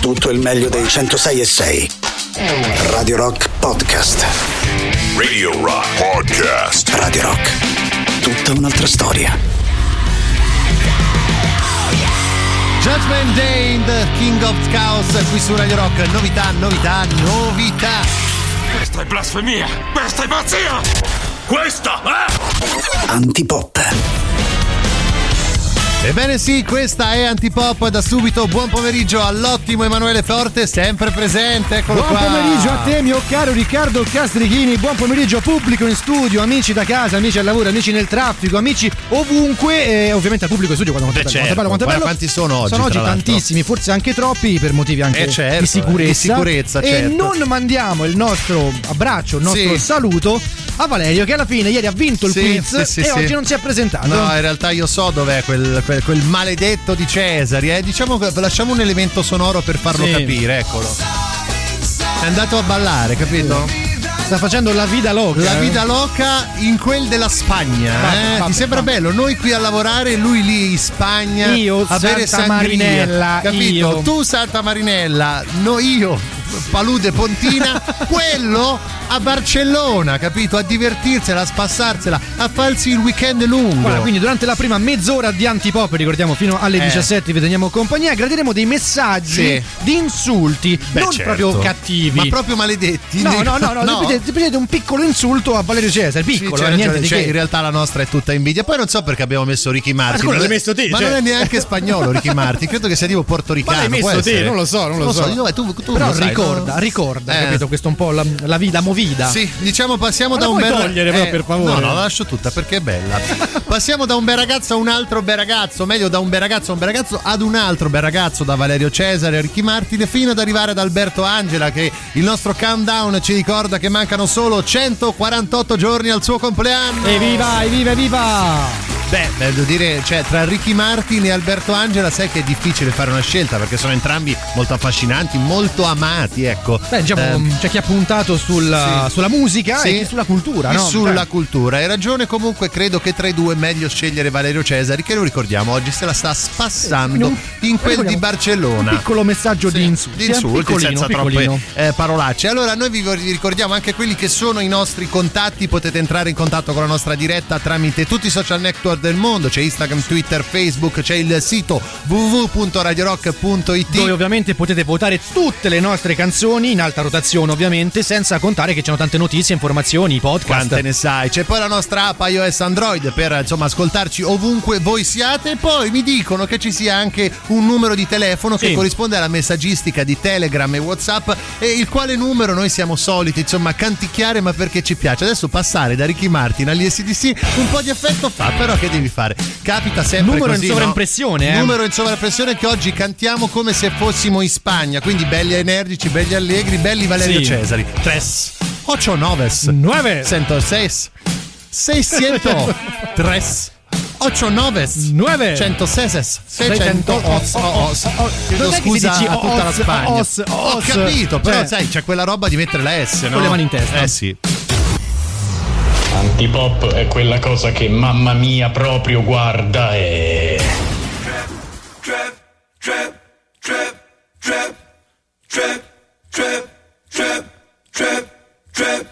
tutto il meglio dei 106 e 6. Radio Rock Podcast. Radio Rock Podcast. Radio Rock. Tutta un'altra storia. Judgment Day in the King of Chaos qui su Radio Rock. Novità, novità, novità. Questa è blasfemia! Questa è pazzia! Questa è... Antipop. Ebbene sì, questa è Antipop da subito. Buon pomeriggio all'ottimo Emanuele Forte, sempre presente. Eccolo Buon qua. pomeriggio a te, mio caro Riccardo Castrichini. Buon pomeriggio pubblico in studio, amici da casa, amici al lavoro, amici nel traffico, amici ovunque. E ovviamente al pubblico in studio. Quanto, Eh, quanto, certo. bello, quanto bello. quanti sono oggi, Sono oggi tantissimi, forse anche troppi per motivi anche Eh, certo, di sicurezza. di sicurezza, E certo. non mandiamo il nostro abbraccio, il nostro Sì. saluto a Valerio, che alla fine ieri ha vinto il Sì, quiz sì, e oggi non si è presentato. No, in realtà io so dov'è quel, quel- quel maledetto di Cesari. Eh. Diciamo che lasciamo un elemento sonoro per farlo Sì. capire, eccolo. È andato a ballare, capito? Sta facendo la vida loca. La eh. vita loca in quel della Spagna. Vabbè, eh? vabbè, Ti sembra vabbè. bello? Noi qui a lavorare, lui lì in Spagna. Io, a bere Santa sangria. Marinella, Capito? io. Tu Santa Marinella, no io. Palude Pontina, quello a Barcellona, capito? A divertirsela, a spassarsela, a farsi il weekend lungo. Guarda, quindi durante la prima mezz'ora di Antipop, ricordiamo fino alle Eh. 17 vi teniamo compagnia, gradiremo dei messaggi Sì. di insulti, Beh, non certo. proprio cattivi. Ma proprio maledetti. No, no, no, no, no. Prendete un piccolo insulto a Valerio Cesare, Sì, piccolo, c'è eh, niente cioè, che. in realtà la nostra è tutta invidia. Poi non so perché abbiamo messo Ricky Martin. quello Non l'hai è- messo te, Ma cioè. non è neanche spagnolo Ricky Martin, credo che sia tipo portoricano. Ma l'hai messo te, non lo so, non lo so. Dov'è? tu, tu Però lo sai, ricorda, ricorda, Eh. capito? Questo è un po' la, la vita movida. Sì, diciamo passiamo Ma da un bel togliere, però, per favore? No, no, la lascio tutta perché è bella. passiamo da un bel ragazzo a un altro bel ragazzo, meglio da un bel ragazzo a un bel ragazzo ad un altro bel ragazzo, da Valerio Cesare a Ricky Martin fino ad arrivare ad Alberto Angela che il nostro countdown ci ricorda che mancano solo 148 giorni al suo compleanno. Evviva, evviva, evviva! Beh, devo dire, cioè, tra Ricky Martin e Alberto Angela sai che è difficile fare una scelta perché sono entrambi molto affascinanti, molto amati, ecco. Beh, diciamo, Ehm, c'è chi ha puntato sul- Sì. sulla musica Sì. e sulla cultura, E no? sulla Cioè, cultura. Hai ragione, comunque credo che tra i due è meglio scegliere Valerio Cesari, che lo ricordiamo oggi se la sta spassando un- in quel di Barcellona. Un piccolo messaggio Sì, di insulti. di eh, insulti senza piccolino. troppe eh, parolacce. Allora, noi vi ricordiamo anche quelli che sono i nostri contatti. Potete entrare in contatto con la nostra diretta tramite tutti i social network del mondo: c'è Instagram, Twitter, Facebook, c'è il sito www.radiorock.it. Dove ovviamente potete votare tutte le nostre canzoni in alta rotazione, ovviamente, senza contare che c'è tante notizie, informazioni, podcast. Quante ne sai? C'è poi la nostra app iOS Android per insomma ascoltarci ovunque voi siate. E poi mi dicono che ci sia anche un numero di telefono che Sì. corrisponde alla messaggistica di Telegram e WhatsApp. E il quale numero noi siamo soliti insomma canticchiare, ma perché ci piace. Adesso passare da Ricky Martin agli SDC un po' di effetto fa, però che devi fare? Capita sempre Numero in così. no? sovraimpressione, eh. Numero in sovraimpressione che oggi cantiamo come se fossimo in Spagna. Quindi belli energici, belli allegri, belli Valerio Sì. Cesari. Tres, ocho noves. 9 106 603 89 9 106 600 os, os. Chiedo Dov'è che scusa a tutta la os, Spagna os, ho os? capito però Cioè- sai c'è quella roba di mettere la S no? Con le mani in testa. eh sì Antipop è quella cosa che mamma mia proprio guarda e... I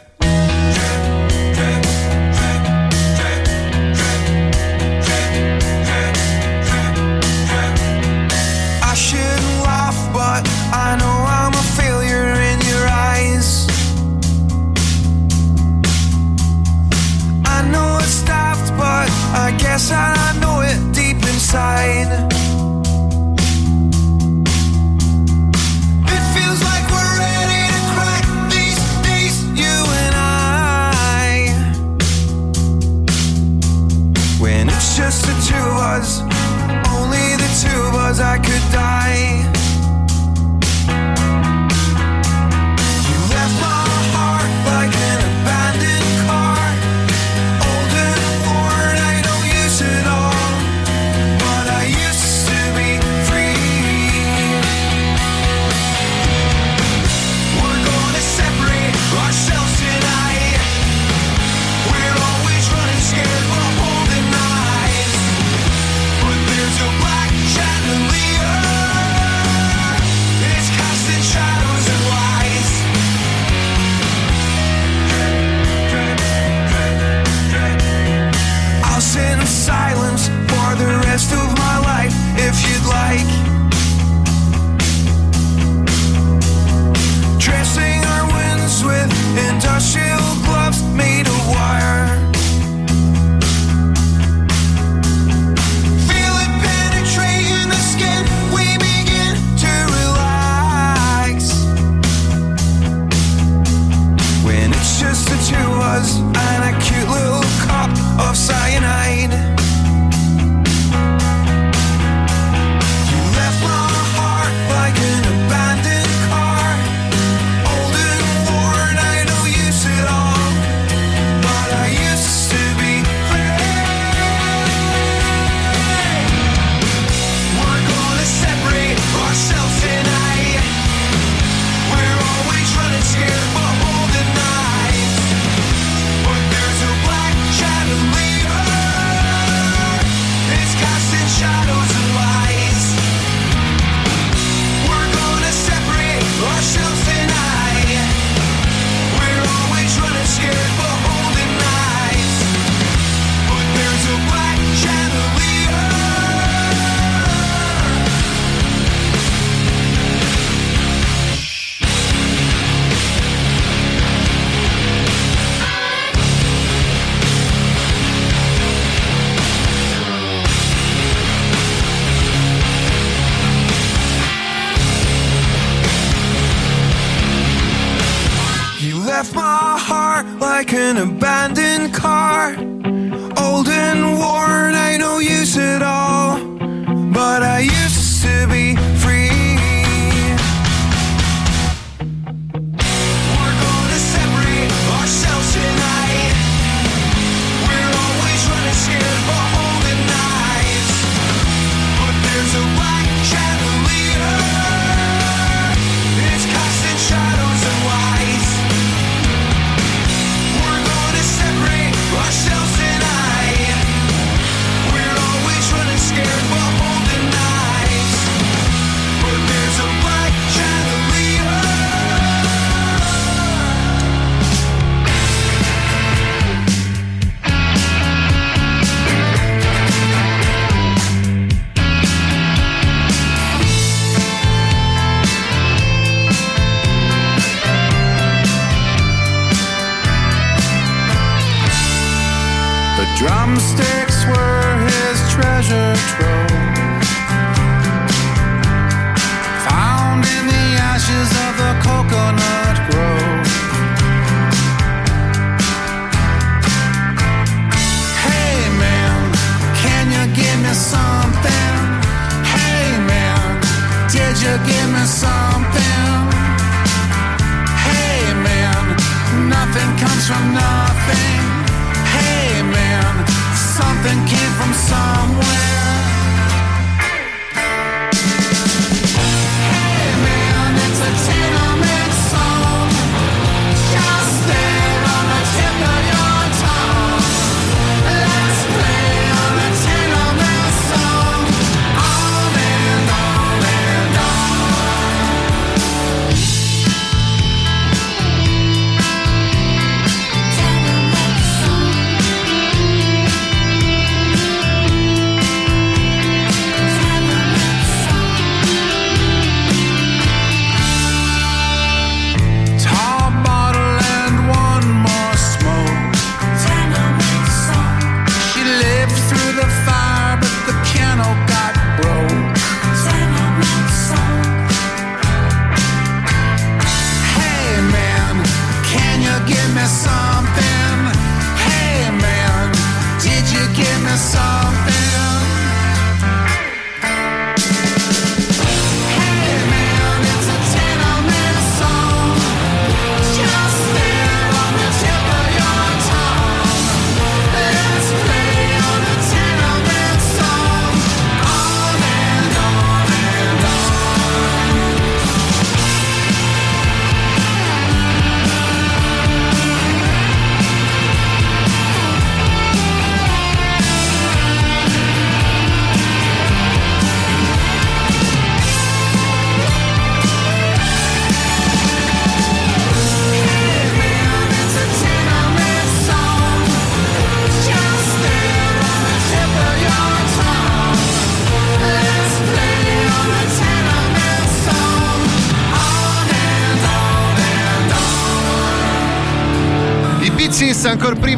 guess I know it deep inside. It feels like we're ready to crack these days, you and I. When it's just the two of us, only the two of us, I could die. best of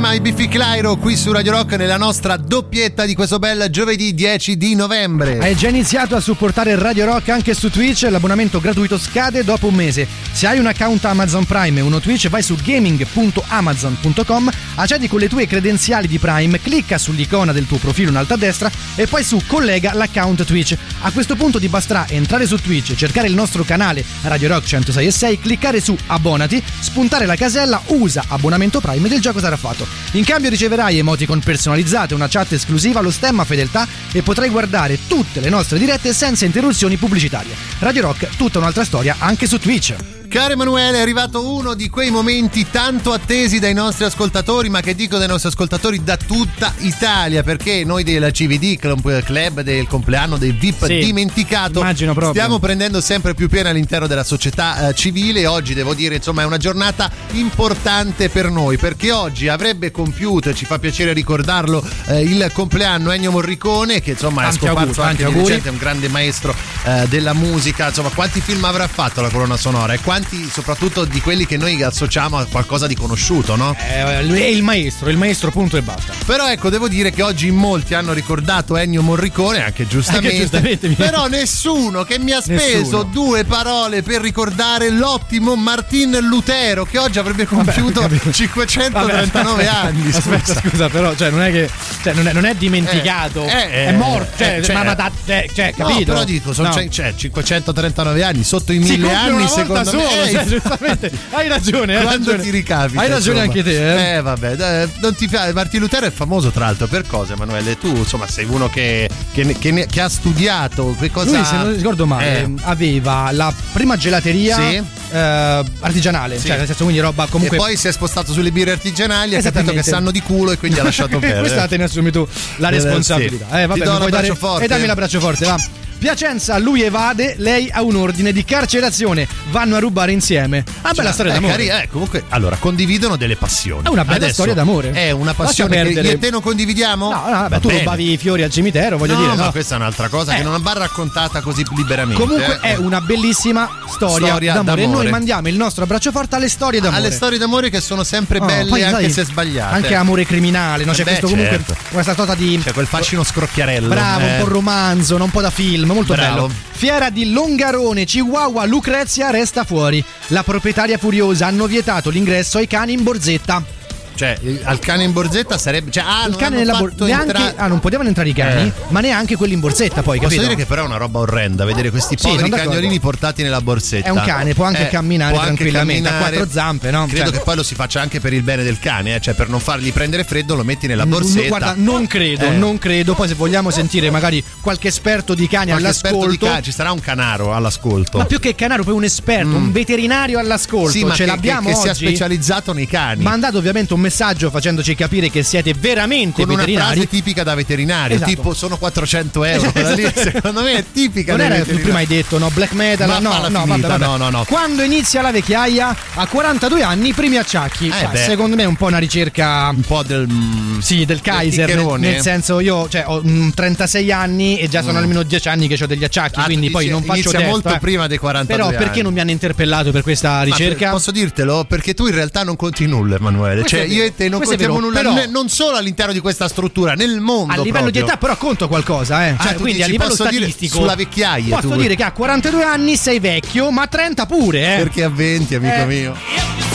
prima i Biffy Clyro qui su Radio Rock nella nostra doppietta di questo bel giovedì 10 di novembre. Hai già iniziato a supportare Radio Rock anche su Twitch? L'abbonamento gratuito scade dopo un mese. Se hai un account Amazon Prime e uno Twitch, vai su gaming.amazon.com, accedi con le tue credenziali di Prime, clicca sull'icona del tuo profilo in alto a destra e poi su collega l'account Twitch. A questo punto ti basterà entrare su Twitch, cercare il nostro canale Radio Rock 106 e 6, cliccare su abbonati, spuntare la casella usa abbonamento Prime ed il gioco sarà fatto. In cambio riceverai emoticon personalizzate, una chat esclusiva, lo stemma fedeltà e potrai guardare tutte le nostre dirette senza interruzioni pubblicitarie. Radio Rock, tutta un'altra storia anche su Twitch. Caro Emanuele, è arrivato uno di quei momenti tanto attesi dai nostri ascoltatori, ma che dico dai nostri ascoltatori da tutta Italia, perché noi della CVD, Club del compleanno del VIP Sì, dimenticato, stiamo prendendo sempre più pieno all'interno della società eh, civile. Oggi devo dire, insomma, è una giornata importante per noi, perché oggi avrebbe compiuto, e ci fa piacere ricordarlo, eh, il compleanno Ennio Morricone, che insomma Tanti è scomparso auguri, anche di recente, è un grande maestro eh, della musica. Insomma, quanti film avrà fatto la colonna sonora e quanti tanti, soprattutto di quelli che noi associamo a qualcosa di conosciuto, no? Eh, è il maestro, il maestro punto e basta. Però ecco, devo dire che oggi in molti hanno ricordato Ennio Morricone, anche giustamente. Anche giustamente, Però nessuno che mi ha speso Nessuno. due parole per ricordare l'ottimo Martin Lutero, che oggi avrebbe compiuto capito. 539 Vabbè, anni. Aspetta, scusa. scusa, però, cioè, non è che. Cioè, non è, non è dimenticato. Eh, eh, è morto. Cioè, eh, cioè- ma, ma da- cioè, cioè, No, capito? però dico, sono No. cioè, cioè, 539 anni, sotto i mille anni, secondo me. Cioè, eh, giustamente. Hai ragione, hai Quando ragione. ti ricapita Hai ragione insomma. anche te, eh. Eh, vabbè, dai, non ti piace. Martin Lutero è famoso, tra l'altro, per cosa, Emanuele? Tu, insomma, sei uno che, che che che ha studiato. Che cosa Lui, se non ricordo male, Eh. aveva la prima gelateria Sì. eh, artigianale, Sì. cioè nel senso quindi roba comunque E poi si è spostato sulle birre artigianali, ha capito che sanno di culo e quindi ha lasciato perdere. Questa te ne assumi tu la Eh, responsabilità. sì. Eh, vabbè, Ti do mi puoi l'abbraccio dare- forte. E dammi l'abbraccio forte, va. Piacenza, lui evade, lei ha un ordine di carcerazione. Vanno a rubare insieme. Ah, bella storia Eh, d'amore. cari- eh, comunque, allora, condividono delle passioni. È una bella Adesso storia d'amore. È una passione che io e te non condividiamo? No, no, Va tu bene. rubavi i fiori al cimitero, voglio no, dire. ma no. questa è un'altra cosa Eh. che non va raccontata così liberamente. Comunque eh. è una bellissima storia, Storia d'amore. E d'amore. noi mandiamo il nostro abbraccio forte alle storie d'amore. alle storie d'amore che sono sempre Oh, belle poi, anche sai, se sbagliate. Anche amore criminale, no? C'è Eh beh, questo comunque certo. questa sorta di C'è quel fascino scrocchiarello. Bravo, eh. un po' romanzo, no? un po' da film, molto Bravo. bello. Fiera di Longarone, Chihuahua, Lucrezia resta fuori. La proprietaria furiosa hanno vietato l'ingresso ai cani in borzetta. Cioè, al cane in borzetta sarebbe. Cioè, ah, Il cane nella fatto borzetta. Neanche... entrare- Ah, non potevano entrare i cani, Eh. ma neanche quelli in borzetta poi, Posso capito? dire che però è una roba orrenda vedere questi Sì, poveri cagnolini portati nella borsetta. È un cane, può anche camminare può anche tranquillamente, ha camminare. quattro zampe, no? Credo Cioè- che poi lo si faccia anche per il bene del cane, eh, cioè per non fargli prendere freddo lo metti nella borsetta. Guarda, non credo, Eh. non credo. Poi se vogliamo sentire magari qualche esperto di cani Qualche esperto di all'ascolto. cane, ci sarà un canaro all'ascolto. Ma più che canaro, poi un esperto, un veterinario all'ascolto. Mm. sì, ma Ce che, l'abbiamo che, che sia oggi. specializzato nei cani. Mandate ovviamente un messaggio facendoci capire che siete veramente con una veterinari. frase tipica da veterinario, Esatto. tipo sono 400 euro. Quella lì, secondo me è tipica Non era che tu prima hai detto no, black metal, Ma no, no, vabbè, vabbè. no, no, no. Quando inizia la vecchiaia, a 42 anni, i primi acciacchi. Eh, Cioè, secondo me è un po' una ricerca un po' del mm, sì, del Kaiser, nel, ticcherone. nel senso io cioè, ho mm, 36 anni e già sono almeno 10 anni che ho degli acciacchi, Mm. Ah, quindi dici, poi non faccio testo, molto eh. prima dei 42 Però perché anni. non mi hanno interpellato per questa ricerca? per- posso dirtelo? Perché tu in realtà non conti nulla, Emanuele. Cioè, io e te non questo contiamo nulla, però- non solo all'interno di questa struttura, nel mondo. a livello proprio. di età però conto qualcosa, eh. Ah, Cioè, tu quindi a livello statistico sulla vecchiaia, Posso tu- dire che a 42 anni sei vecchio, ma a 30 pure, eh. Perché a 20, amico Eh. mio.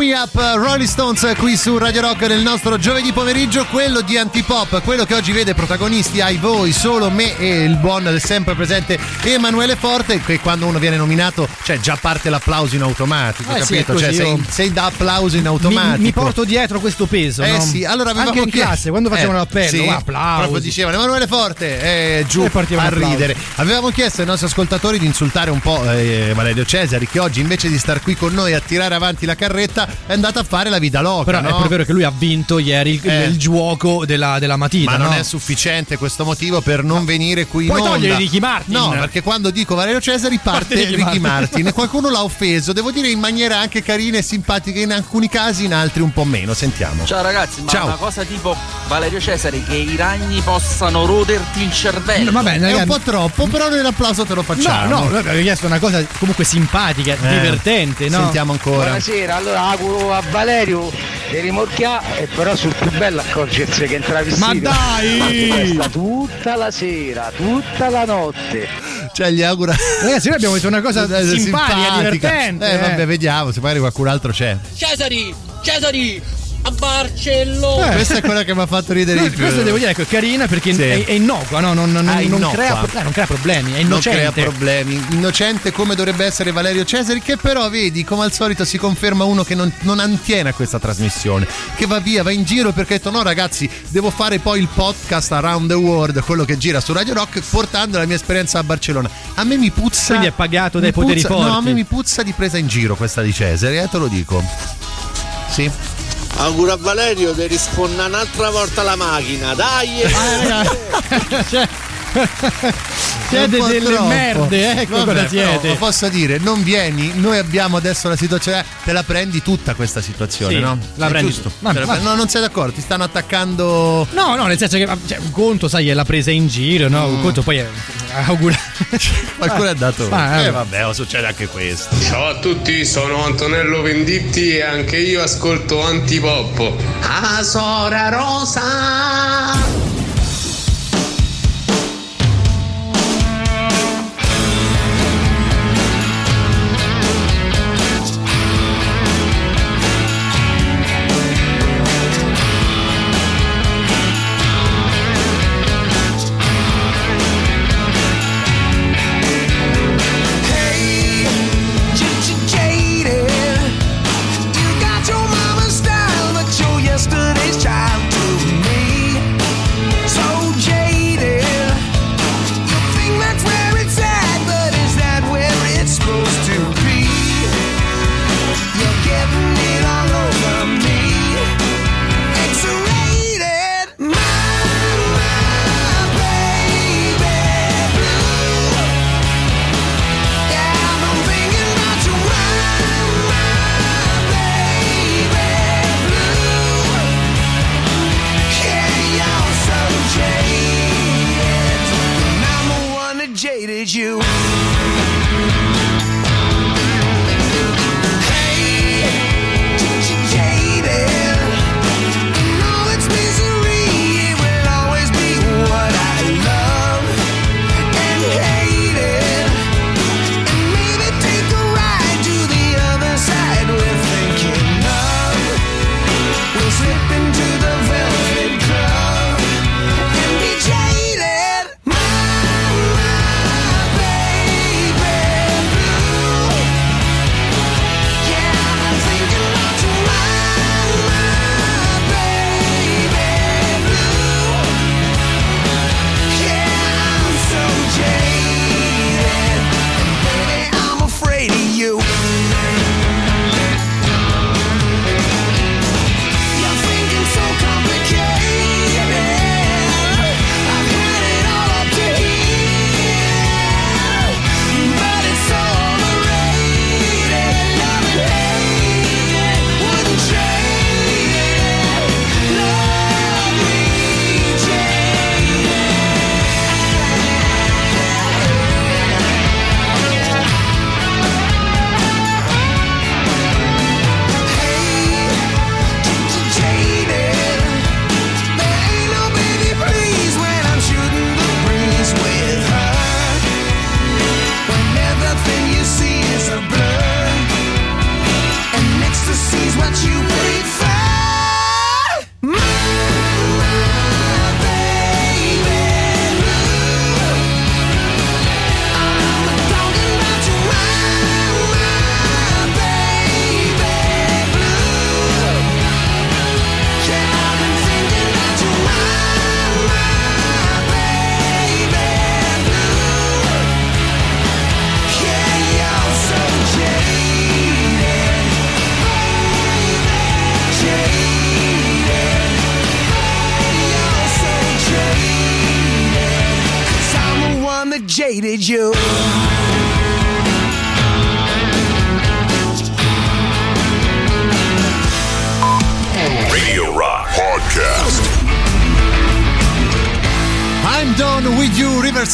Me Up Rolling Stones qui su Radio Rock nel nostro giovedì pomeriggio, quello di Antipop, quello che oggi vede protagonisti ai voi, solo me e il buon sempre presente Emanuele Forte, che quando uno viene nominato, cioè già parte l'applauso in automatico, Eh sì, capito? così, cioè sei, sei da applauso in Mi, automatico. mi porto dietro questo peso. Eh no? sì, allora avevamo Anche in chiesto- classe, quando facevano Eh, l'appello, sì, "Oh, applausi. Proprio dicevano Emanuele Forte, eh, giù a un applauso. ridere. Avevamo chiesto ai nostri ascoltatori di insultare un po' eh, Valerio Cesari, che oggi invece di star qui con noi a tirare avanti la carretta è andato a fare la vita loca. Però no? è proprio vero che lui ha vinto ieri il, Eh. il gioco della, della mattina. Ma non no? è sufficiente questo motivo per non venire qui Puoi in onda. togliere Ricky Martin. No, perché quando dico Valerio Cesari parte, Parte Ricky Ricky Martin. Martin. e qualcuno l'ha offeso, devo dire in maniera anche carina e simpatica in alcuni casi, in altri un po' meno. Sentiamo. Ciao ragazzi, ma Ciao. una cosa tipo Valerio Cesare che i ragni possano roderti il cervello. Va bene, È un po' troppo, però noi l'applauso te lo No, facciamo. no, noi abbiamo chiesto una cosa comunque simpatica, Eh, divertente, no? Sentiamo ancora. Buonasera, allora auguro a Valerio di rimorchiare e però sul più bello accorgersi che entravi Ma dai! Questa tutta la sera, tutta la notte. Cioè, gli augura. Ragazzi, noi abbiamo detto una cosa Eh, simpatica, divertente. Eh, vabbè, vediamo se magari qualcun altro c'è. Cesari, Cesari, a Barcellona. Eh. Questa è quella che mi ha fatto ridere No, di più. questo devo dire che è carina perché Sì. è, è innocua, no? non, non- Ah, non innocua. crea, eh, non crea problemi, è non innocente. crea problemi. Innocente come dovrebbe essere Valerio Cesari, che però, vedi, come al solito si conferma uno che non, non antiene a questa trasmissione, che va via, va in giro perché ha detto no ragazzi, devo fare poi il podcast Around the World, quello che gira su Radio Rock, portando la mia esperienza a Barcellona. A me mi puzza... Quindi è pagato dai mi poteri puzza- forti. No, a me mi puzza di presa in giro questa di Cesari, eh, te lo dico. Sì. Auguro a Valerio di rispondere un'altra volta la macchina, dai! Cioè, siete delle troppo. merde, ecco Vabbè, cosa però, siete. posso dire, non vieni, noi abbiamo adesso la situazione, te la prendi tutta questa situazione, Sì, no? la È prendi giusto. vabbè. prendi- no, non sei d'accordo, ti stanno attaccando. No, no, nel senso che cioè, un conto, sai, è la presa in giro, no? Mm. Un conto poi è augurare. Qualcuno è andato. Ah, eh, eh. vabbè, oh, succede anche questo. Ciao a tutti, sono Antonello Venditti e anche io ascolto Antipop. Ah, Sora Rosa.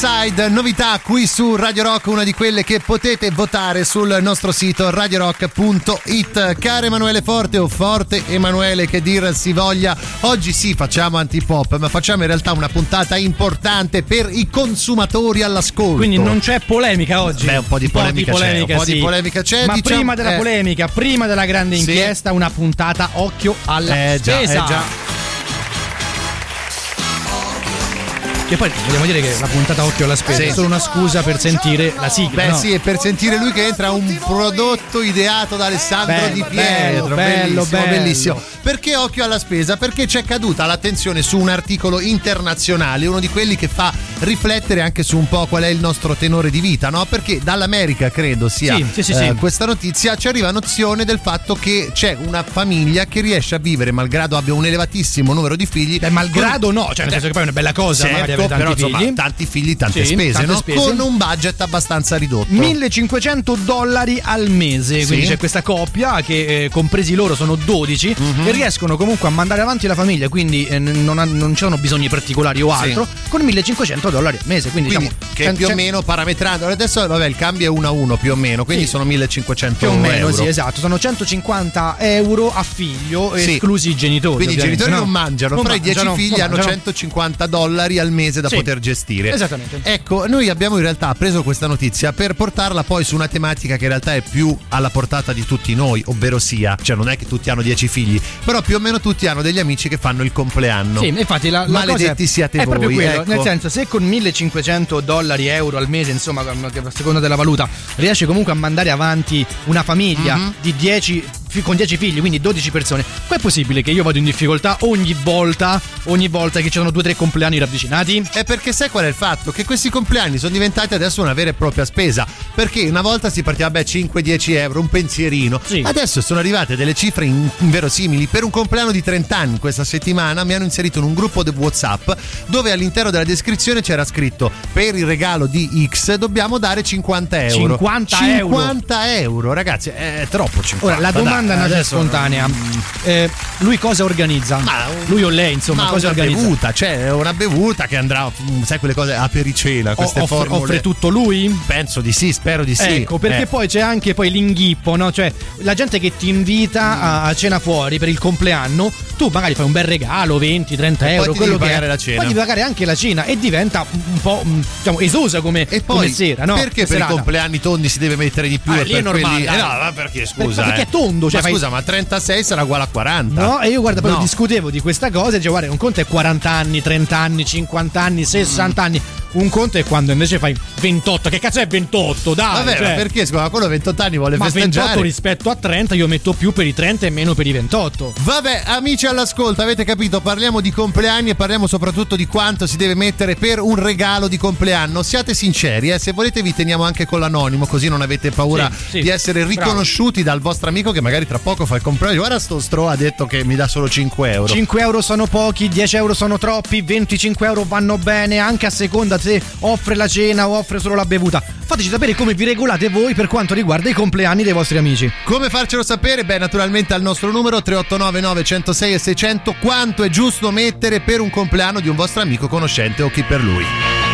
Riverside, novità qui su Radio Rock, una di quelle che potete votare sul nostro sito radiorock.it. Caro Emanuele Forte o Forte Emanuele che dir si voglia, oggi sì facciamo antipop, ma facciamo in realtà una puntata importante per i consumatori all'ascolto. Quindi non c'è polemica oggi. Beh, un po' di polemica, c'è, un po' di sì. polemica c'è. Ma diciamo- prima della eh, polemica, prima della grande Sì. inchiesta, una puntata occhio alla Eh già, spesa. eh già. Che poi vogliamo dire che la puntata occhio alla spesa Sì. è solo una scusa per sentire la sigla. Beh no? sì, e per sentire lui che entra un prodotto ideato da Alessandro Bello, Di Pietro, bello, bellissimo, bello. bellissimo. Perché occhio alla spesa? Perché c'è caduta l'attenzione su un articolo internazionale, uno di quelli che fa riflettere anche su un po' qual è il nostro tenore di vita, no? Perché dall'America credo sia Sì, sì, sì, eh, questa notizia ci arriva nozione del fatto che c'è una famiglia che riesce a vivere malgrado abbia un elevatissimo numero di figli. Beh, malgrado no, cioè nel senso che poi è una bella cosa magari Certo, avere tanti però insomma, figli. tanti figli, tante Sì, spese, tante no? spese. Con un budget abbastanza ridotto. 1500 dollari al mese, Sì. quindi c'è questa coppia che eh, compresi loro sono 12 Mhm. e riescono comunque a mandare avanti la famiglia, quindi eh, non, ha- non c'erano bisogni particolari o altro, con 1500 dollari al mese, quindi, Quindi, diciamo che più o meno parametrando adesso vabbè il cambio è 1 a 1 più o meno quindi Sì. sono 1500 più o meno, euro sì, esatto, sono 150 euro a figlio, Sì. esclusi i genitori. quindi i genitori no? non mangiano Non però i 10 mangiano, figli hanno mangiano. 150 dollari al mese da Sì. poter gestire Esattamente. ecco noi abbiamo in realtà preso questa notizia per portarla poi su una tematica che in realtà è più alla portata di tutti noi ovvero sia cioè non è che tutti hanno 10 figli però più o meno tutti hanno degli amici che fanno il compleanno Sì, infatti la, la Maledetti cosa siate è voi proprio quello, ecco. nel senso se con 1500 dollari euro al mese, insomma, a seconda della valuta, riesce comunque a mandare avanti una famiglia Mhm. di 10 fi- con 10 figli, quindi 12 persone, qua è possibile che io vado in difficoltà ogni volta, ogni volta che ci sono due o tre compleanni ravvicinati? È perché sai qual è il fatto? Che questi compleanni sono diventati adesso una vera e propria spesa. Perché una volta si partiva, beh, 5-10 euro, un pensierino. Sì. Adesso sono arrivate delle cifre in- inverosimili. Per un compleanno di 30 anni questa settimana mi hanno inserito in un gruppo di WhatsApp dove all'interno della descrizione c'era scritto per il regalo di X dobbiamo dare 50 euro. 50 euro. 50 euro, ragazzi, è troppo 50. Ora, la domanda dai, nasce spontanea. Eh, lui cosa organizza? Ma lui o lei, insomma, Ma cosa una organizza? bevuta, cioè una bevuta che andrà, mm, sai quelle cose a pericena, queste offre, formule. offre tutto lui? Penso di sì, spero di sì. Ecco, perché Eh. poi c'è anche poi l'inghippo, no? Cioè, la gente che ti invita a, a cena fuori per il compleanno, tu magari fai un bel regalo, 20, 30 E poi euro, quello che pagare è. la cena. Poi devi pagare anche la cena e diventa un po' mm, diciamo, esosa come, E poi come sera, no? perché per Serata. i compleanni tondi si deve mettere di più Ah, e per è normale, quelli eh no, ma perché scusa perché eh. è tondo, cioè ma fai- scusa ma 36 sarà uguale a 40 No, e io guarda, poi No. discutevo di questa cosa e dicevo, guarda, un conto è 40 anni, 30 anni, 50 anni, 60 anni. Un conto è quando invece fai 28. Che cazzo è 28? Dai, Vabbè, cioè. ma perché scusa, quello a 28 anni vuole Ma 28 festeggiare rispetto a 30 io metto più per i 30 e meno per i 28. Vabbè, amici all'ascolto, avete capito? Parliamo di compleanni e parliamo soprattutto di quanto si deve mettere per un regalo di compleanno. Siate sinceri, eh? se volete vi teniamo anche con l'anonimo, così non avete paura Sì, sì. di essere riconosciuti dal vostro amico che magari tra poco fa il compleanno. Guarda sto stro ha detto che mi dà solo 5 euro. 5 euro sono pochi, 10 euro sono troppi, 25 euro vanno bene anche a seconda se offre la cena o offre solo la bevuta. Fateci sapere come vi regolate voi per quanto riguarda i compleanni dei vostri amici. Come farcelo sapere? Beh, naturalmente al nostro numero 389 906 e 600 quanto è giusto mettere per un compleanno di un vostro amico conoscente o chi per lui.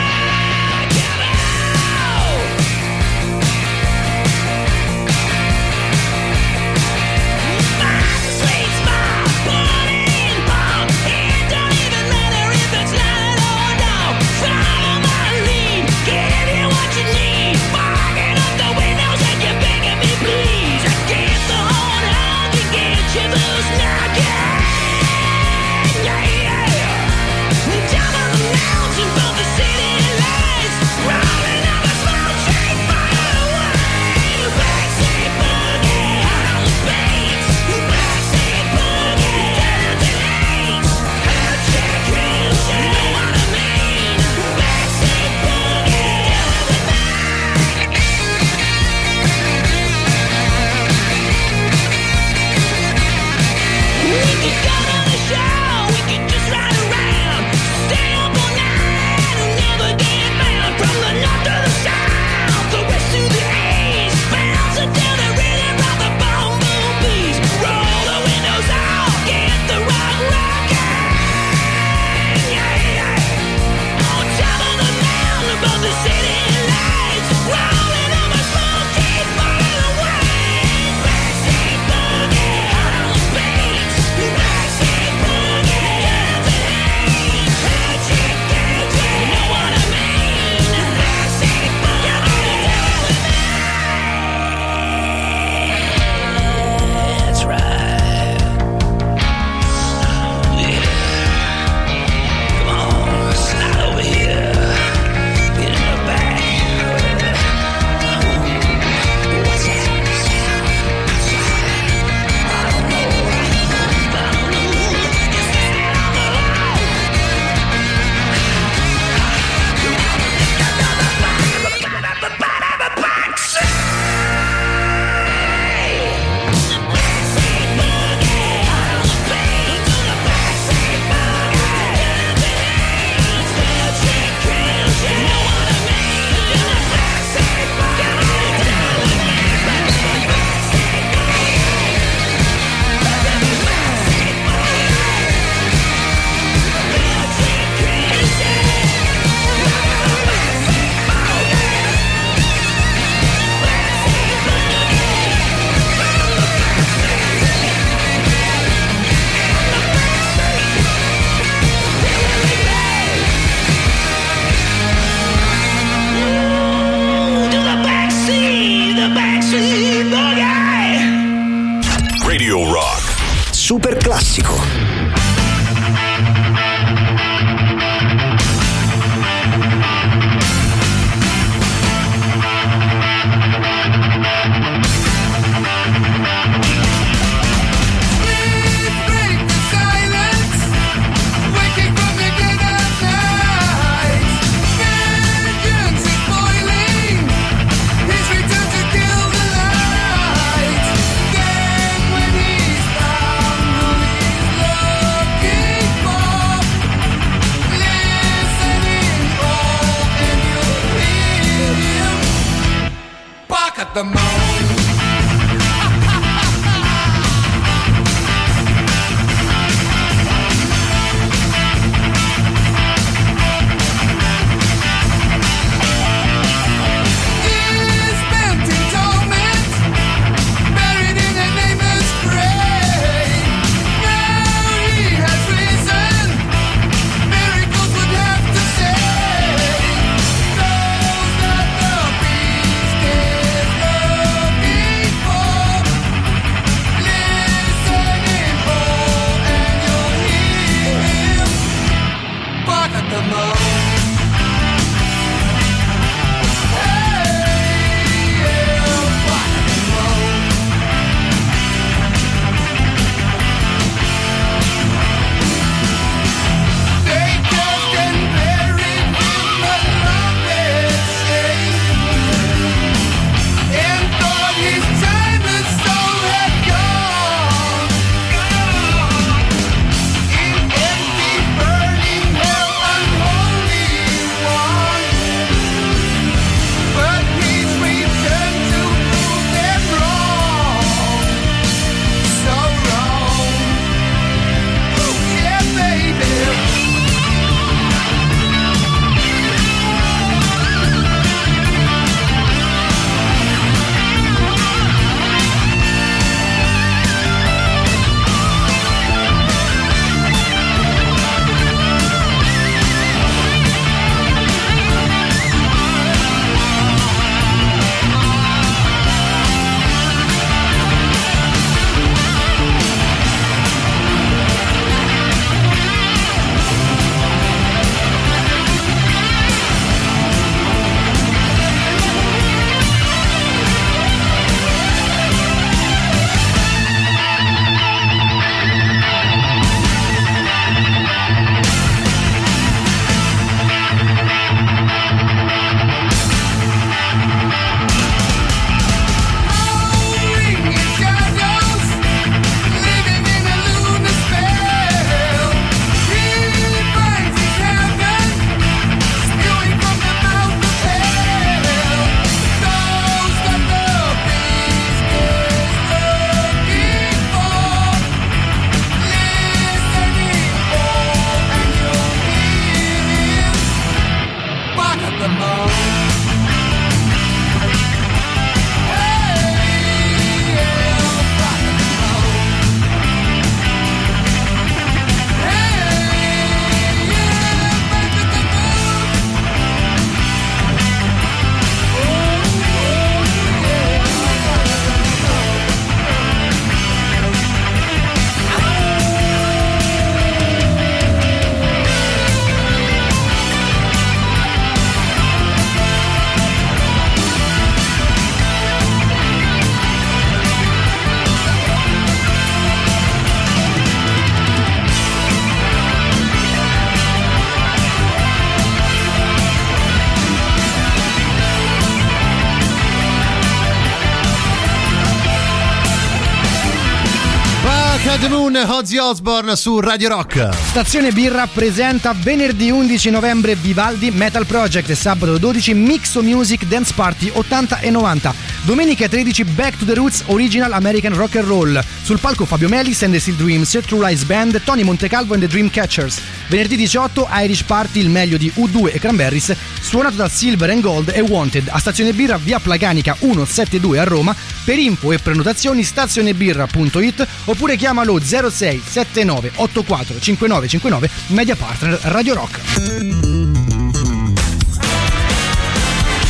The Moon, Ozzy Osbourne su Radio Rock. Stazione Birra presenta venerdì 11 novembre Vivaldi Metal Project e sabato 12 Mixo Music Dance Party 80 e 90. Domenica 13 Back to the Roots Original American Rock and Roll. Sul palco Fabio Melis and the Steel Dreams, True Lies Band, Tony Montecalvo and the Dreamcatchers. Venerdì 18 Irish Party, il meglio di U2 e Cranberries, suonato da Silver and Gold e Wanted a Stazione Birra via Plaganica 172 a Roma. Per info e prenotazioni stazionebirra.it oppure chiamalo 06 79 84 5959 Media Partner Radio Rock.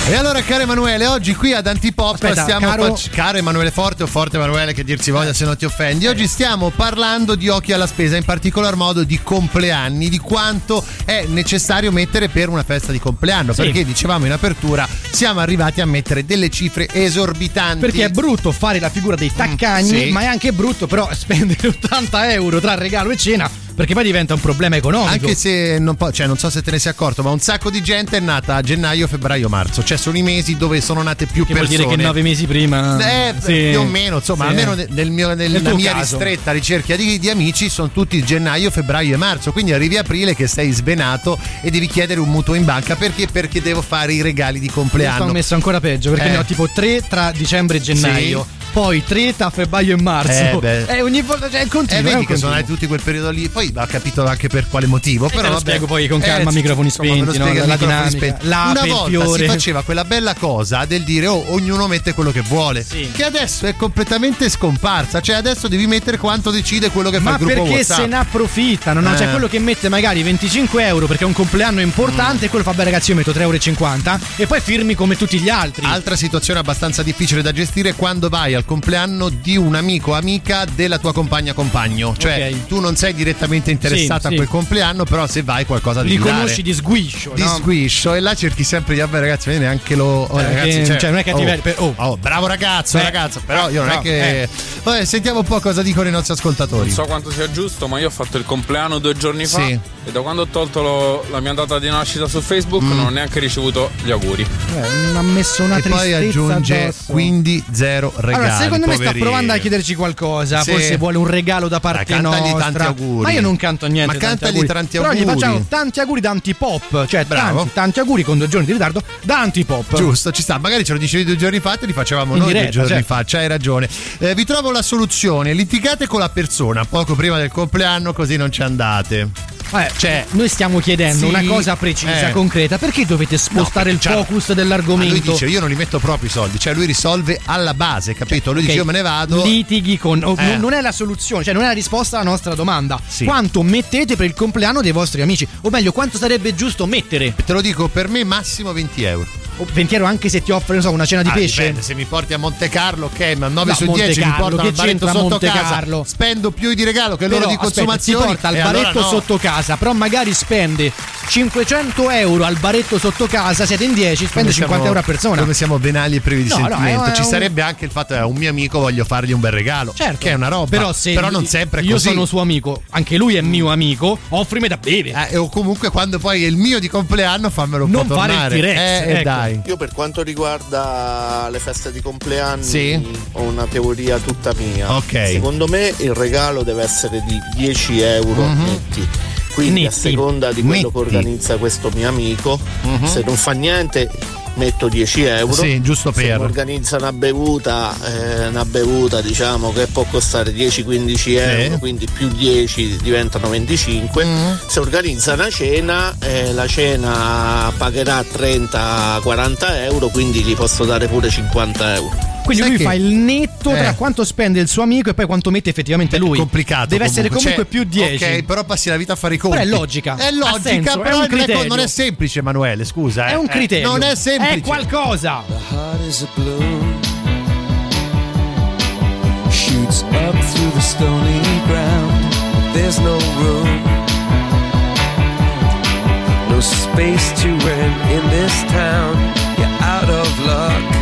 E allora, caro Emanuele, oggi qui ad Antipop Aspetta, stiamo caro- fac- caro Emanuele Forte o Forte Emanuele che dir si voglia se non ti offendi. Oggi stiamo parlando di occhi alla spesa, in particolar modo di compleanni, di quanto è necessario mettere per una festa di compleanno. Sì. Perché dicevamo in apertura, siamo arrivati a mettere delle cifre esorbitanti. Perché è brutto fare la figura dei taccagni, Mm, sì. ma è anche brutto però spendere 80 euro tra regalo e cena, perché poi diventa un problema economico. Anche se non, po- cioè, non so se te ne sei accorto, ma un sacco di gente è nata a gennaio, febbraio, marzo. Cioè, sono i mesi dove sono nate più Che vuol persone. dire che nove mesi prima. Eh, Sì. più o meno, insomma, Sì. almeno ne- nel mio- nel- Nel nella mia caso. ristretta ricerca di, di amici sono tutti gennaio, febbraio e marzo. Quindi arrivi aprile che sei svenato e devi chiedere un mutuo in banca perché? Perché devo fare i regali di Io compleanno. sono messo ancora peggio perché Eh. ne ho tipo 3 tra dicembre e gennaio. Poi 3 tra febbraio e marzo. Eh, beh. E ogni volta il continuo. Eh, è vedi che sono continuo. andati tutti quel periodo lì. Poi ha capito anche per quale motivo. te Però lo vabbè. spiego poi con calma, Eh, microfoni spenti, no? La microfoni dinamica, spenti. l'ape, Una volta fiore. si faceva quella bella cosa del dire oh, ognuno mette quello che vuole. Che adesso è completamente scomparsa. Cioè, adesso devi mettere quanto decide quello che fa Ma il gruppo perché WhatsApp. se ne approfittano? No? C'è Eh. quello che mette magari 25 euro perché è un compleanno Mm. importante e quello fa beh ragazzi io metto 3,50 euro e poi firmi come tutti gli altri. Altra situazione abbastanza difficile da gestire quando vai al compleanno di un amico o amica della tua compagna compagno. Cioè, Ok. tu non sei direttamente interessato Sì, a sì. quel compleanno, però se vai qualcosa Li devi dare. conosci di sguiscio, di no? sguiscio e là cerchi sempre di vabbè ragazzi vedi neanche lo oh, Eh, ragazzi, che- cioè, non è cattiveria, oh, per- oh. oh, bravo ragazzo Beh, ragazzo però io non no, è che eh. vabbè sentiamo un po' cosa dicono i nostri ascoltatori Non so quanto sia giusto, ma io ho fatto il compleanno due giorni fa Sì. e da quando ho tolto lo- la mia data di nascita su Facebook non ho neanche ricevuto gli auguri. Eh, non ha messo una e poi tristezza aggiunge addosso. quindi zero regali Allora, secondo me sta provando a chiederci qualcosa. Sì. Forse vuole un regalo da parte cantagli nostra. tanti auguri. Ma io non canto niente. Ma tanti cantagli auguri. tanti Però gli auguri. facciamo tanti auguri da antipop. Cioè, Bravo. tanti, tanti auguri con due giorni di ritardo da antipop. Giusto, ci sta. Magari ce lo dicevi due giorni fa, te li facevamo In noi diretta, due giorni certo. fa. C'hai ragione. Eh, vi trovo la soluzione: litigate con la persona poco prima del compleanno, così non ci andate. Eh, Cioè, noi stiamo chiedendo sì, una cosa precisa, eh. concreta. Perché dovete spostare No, il cioè, focus dell'argomento? lui dice: Io non li metto proprio i soldi, cioè lui risolve alla base, capito? Lui Ok, dice: Io me ne vado. Litighi con. oh, Eh. non- Non è la soluzione, cioè non è la risposta alla nostra domanda. Sì. Quanto mettete per il compleanno dei vostri amici? O meglio, quanto sarebbe giusto mettere? Te lo dico per me, massimo 20 euro. O 20 euro anche se ti offre, so, una cena di Ah, pesce? dipende, se mi porti a Monte Carlo, ok, ma 9 No, su Monte 10 mi Carlo, portano che al baretto sotto Monte casa. Carlo? Spendo più di regalo che loro Però, di consumazione. ti porta al e allora baretto no. sotto casa, però magari spende 500 euro al baretto sotto casa, siete in 10, spende Come 50 siamo- euro a persona. Come siamo venali e privi di No, no, sentimento. è Ci un- sarebbe anche il fatto che a un mio amico voglio fargli un bel regalo. Certo. Che è una roba. Però se non sempre è io così. sono suo amico, anche lui è mio amico, offrimi da bere. Eh, o comunque quando poi è il mio di compleanno fammelo un Non po' fare il tornare. T-Rex, Eh, eh, ecco. dai. Io per quanto riguarda le feste di compleanni Sì. ho una teoria tutta mia. Ok. Secondo me il regalo deve essere di 10 euro Mhm. netti. Quindi a Netti. seconda di quello Netti. che organizza questo mio amico, Mhm. se non fa niente metto 10 euro. Sì, giusto Se per. mi organizza una bevuta, eh, una bevuta diciamo che può costare 10-15 euro, quindi più 10 diventano 25. Mhm. Se organizza una cena, eh, la cena pagherà 30-40 euro, quindi gli posso dare pure 50 euro. Quindi Sai lui che- fa il netto Eh. tra quanto spende il suo amico e poi quanto mette effettivamente lui. complicato. Deve essere comunque Cioè, più 10. Ok, però passi la vita a fare i conti. Però è logica. È logica, senso, è però un non, è, criterio. non è semplice, Emanuele. Scusa. È eh. un Eh, criterio. non è semplice. È qualcosa. heart is a balloon shoots up through the stony ground there's no room no space to rent in this town you're out of luck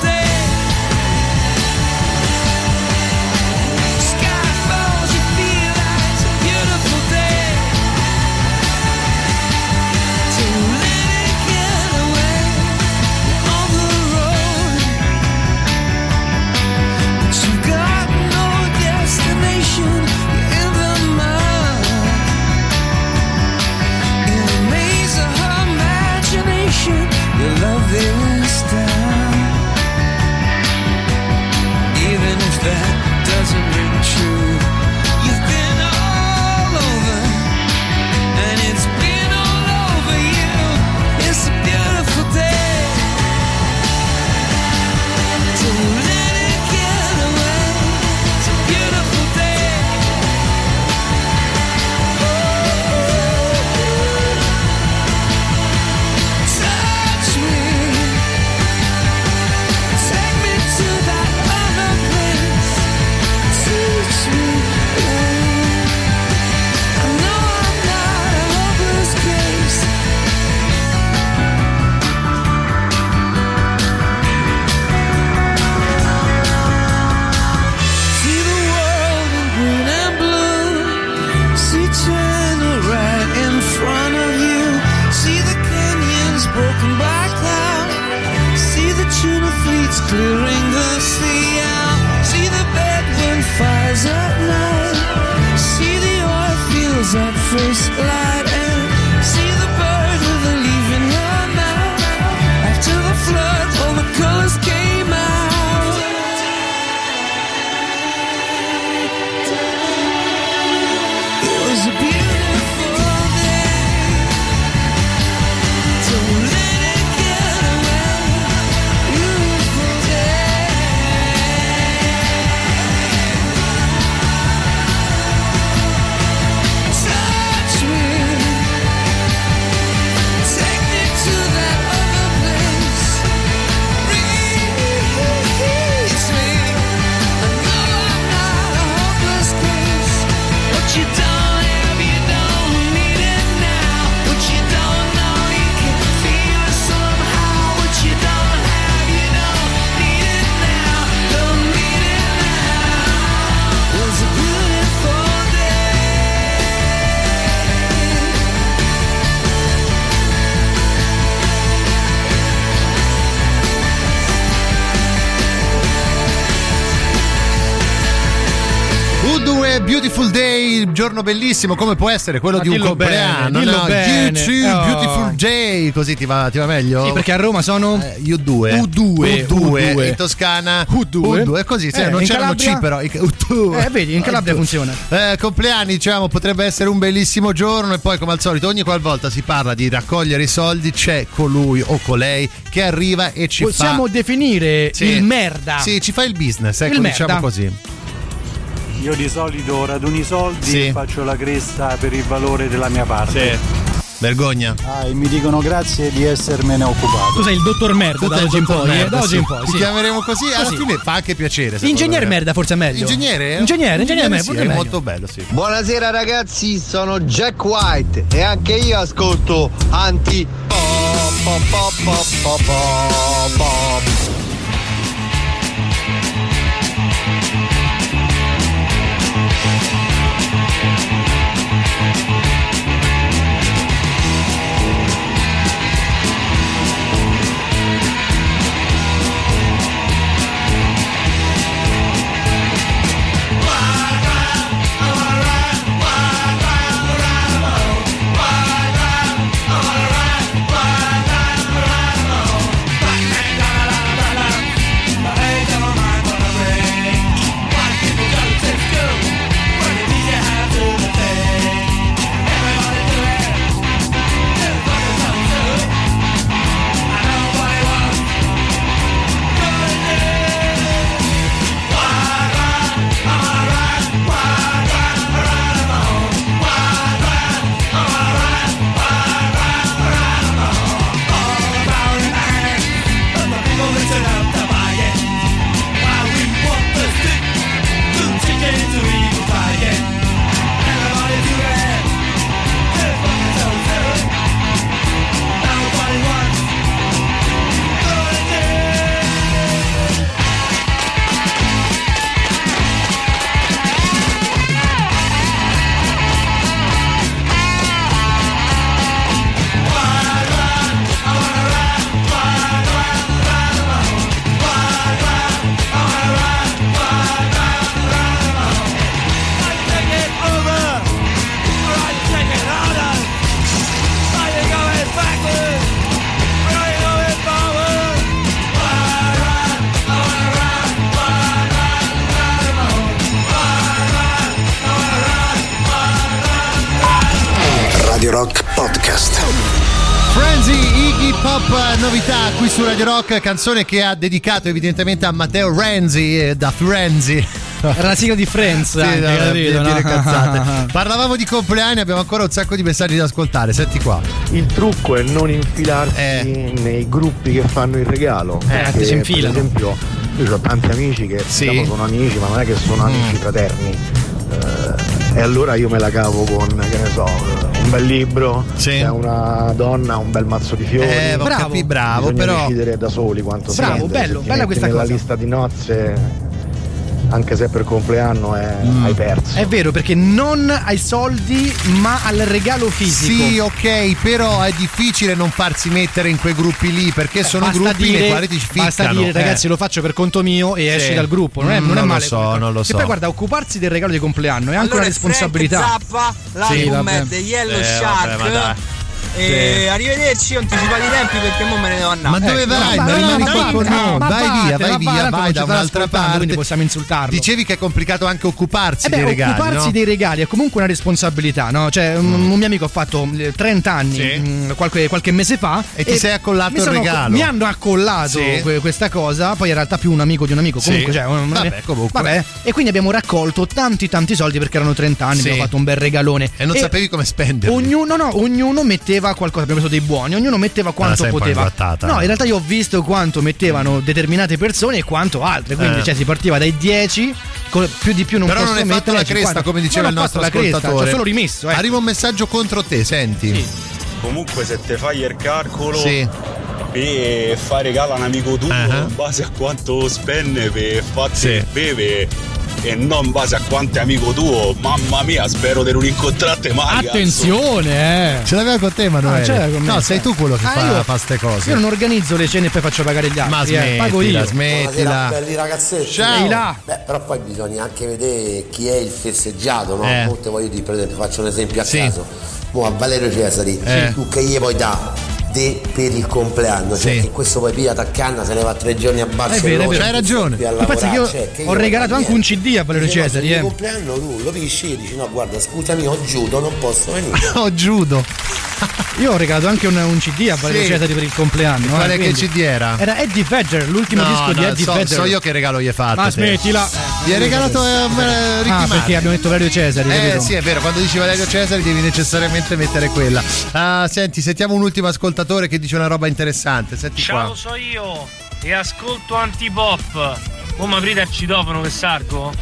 giorno bellissimo, come può essere quello Ma di un compleanno? bene, no? bene. U2 Oh. Beautiful Day, così ti va, ti va meglio? Sì, perché a Roma sono Eh, U2 U2, U2 in Toscana U2. U2 così, sì, Eh, non c'erano Calabria? C però i- U2. Eh, vedi, in Calabria U2. funziona. Eh, compleanni, diciamo, potrebbe essere un bellissimo giorno e poi come al solito ogni qualvolta si parla di raccogliere i soldi c'è colui o colei che arriva e ci Possiamo fa definire Sì. il merda. Sì, ci fa il business, ecco, Il diciamo merda. così. Io di solito raduno i soldi Sì. e faccio la cresta per il valore della mia parte. Vergogna. Ah, e mi dicono grazie di essermene occupato. Tu sei il dottor merda da oggi in poi, eh, merda, da oggi sì. in poi. Ti sì. chiameremo così, alla Così. fine fa anche piacere. Ingegnere me. merda forse è meglio. Ingegnere? Ingegnere, ingegnere me- sì, è meglio. molto bello, sì. Buonasera ragazzi, sono Jack White e anche io ascolto anti pop pop pop pop pop pop Radio Rock, canzone che ha dedicato evidentemente a Matteo Renzi eh, da Frenzy. Era la sigla di Friends, Sì, anche, no, capito, dire no? cazzate. Parlavamo di compleanni, abbiamo ancora un sacco di messaggi da ascoltare. Senti qua. Il trucco è non infilarsi Eh. nei gruppi che fanno il regalo. Eh, che si infilano. Per esempio, io ho tanti amici che Sì. diciamo, sono amici, ma non è che sono amici fraterni. Eh, e allora io me la cavo con, che ne so, un bel libro, se è una donna, un bel mazzo di fiori. Eh, Bravo. capi- bravo, Bisogna però- decidere da soli quanto Bravo, spendere. bello, bella questa nella cosa. lista di nozze anche se per compleanno è- Mm. hai perso. È vero, perché non ai soldi, ma al regalo fisico. Sì, ok, però è difficile non farsi mettere in quei gruppi lì perché sono Basta gruppi dire- nei quali ti ficcano. Basta dire, eh. ragazzi, lo faccio per conto mio e Sì. esci dal gruppo. Non è, Mm, non è non lo male. so, non lo E so. poi guarda, occuparsi del regalo di compleanno è anche Allora una è Frank responsabilità. Zappa, Sì, l'album vabbè. è The Yellow Eh, Shark. vabbè. E arrivederci, ho anticipato i tempi perché mo me ne devo andare. Ma dove vai? ma rimani ma qua con noi. Vai via, vai via, vai da un'altra ascoltando, Quindi parte. possiamo insultarlo. Dicevi che è complicato anche occuparsi Eh dei regali, occuparsi dei regali è comunque una responsabilità, no? Cioè, un, un mio amico ha fatto eh, 30 anni Sì. mh, qualche, qualche mese fa E ti sei accollato il regalo. Mi hanno accollato questa cosa, poi in realtà più un amico di un amico, comunque, cioè, Vabbè, comunque. vabbè. e quindi abbiamo raccolto tanti tanti soldi perché erano 30 anni, abbiamo fatto un bel regalone. E non sapevi come spenderli. Ognuno, no, ognuno metteva qualcosa, abbiamo preso dei buoni, ognuno metteva quanto poteva. inguattata. No, in realtà io ho visto quanto mettevano determinate persone e quanto altre, quindi Eh. cioè, si partiva dai 10, co- più di più non Però posso non hai fatto la cresta 50. come diceva Non il nostro cresta, ascoltatore. ci ho solo rimesso, ecco. Arriva un messaggio contro te, senti. Comunque se te fai il calcolo Sì. per fare regalo a un amico tuo Ah. in base a quanto spende per farti Sì. beve e non in base a quanto è amico tuo, mamma mia, spero di non incontrarti mai. cazzo. Attenzione, eh. Ce l'aveva con te, Emanuele? Ah, con me. no, sei tu quello che Ah, fa, fa ste cose. Io non organizzo le cene e poi faccio pagare gli altri. Ma eh, pago smettila, io. smettila. Buonasera, belli ragazzetti. Ciao. Ehi là. Beh, però poi bisogna anche vedere chi è il festeggiato, no? Eh. Molte voglio dire, per esempio, faccio un esempio a Sì. caso. Mo a Valerio Cesari, Eh. tu che gli puoi dare de per il compleanno, cioè Sì. che questo poi pia a canna, se ne va tre giorni a Barcellona. È vero, è vero. C'hai ragione. Ma pensa che io cioè, che ho io regalato anche un. CD a Valerio Cesari, se eh. il compleanno tu lo pisci e dici no guarda scusami ho giudo non posso venire Oh, judo. Io ho regalato anche un, un CD a Valerio Sì. Cesari per il compleanno. Quale eh, che CD era? Era Eddie Vedder, l'ultimo No, disco di no, Eddie so, Vedder. so io che regalo gli hai fatto. Ma smettila. Gli hai regalato eh, Ricky Ah, Martin. perché abbiamo detto Valerio Cesari, Eh capito? sì, è vero, quando dici Valerio Cesari devi necessariamente mettere quella. Ah, senti, sentiamo un ultimo ascoltatore che dice una roba interessante. Senti Ciao, qua. so io e ascolto antipop. Oh, ma aprite il citofono che sargo?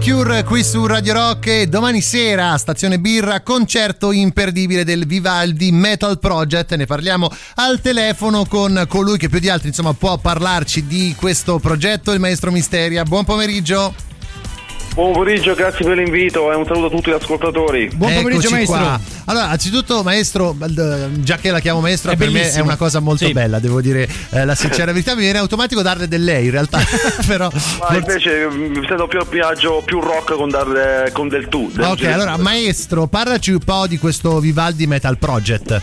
Cure qui su Radio Rock e domani sera Stazione Birra concerto imperdibile del Vivaldi Metal Project. Ne parliamo al telefono con colui che più di altri insomma può parlarci di questo progetto il maestro Misteria. Buon pomeriggio Buon pomeriggio, grazie per l'invito e un saluto a tutti gli ascoltatori. Eccoci qua. Allora, anzitutto, maestro, già che la chiamo maestro, È per me è bellissimo. una cosa molto Sì. bella, devo dire eh, la sincera verità. Mi viene automatico darle del lei, in realtà, però. Ma invece mi sento più a mio agio, più rock con, dar- con del tu. del Ok, genere. allora, maestro, parlaci un po' di questo Vivaldi Metal Project.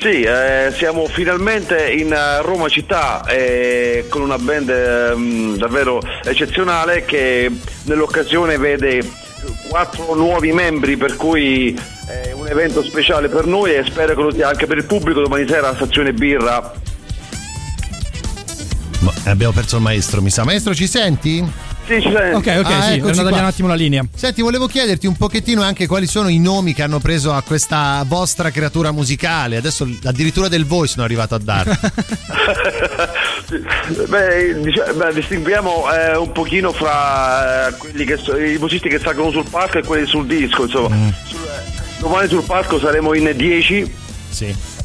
Sì, eh, siamo finalmente in eh, Roma città eh, con una band ehm, davvero eccezionale che nell'occasione vede quattro nuovi membri per cui è un evento speciale per noi e spero che lo sia anche per il pubblico domani sera a Stazione Birra. Ma abbiamo perso il maestro, mi sa. Maestro, ci senti? Sì, ci sento. Ok, ok, Ah, sì, è andata un attimo la linea. Senti, volevo chiederti un pochettino anche quali sono i nomi che hanno preso a questa vostra creatura musicale. Adesso addirittura del voi sono arrivato a dare. Beh, dice- beh, distinguiamo eh, un pochino fra eh, quelli che so- i musicisti che salgono sul palco e quelli sul disco. Insomma, Sul- domani sul palco saremo in 10.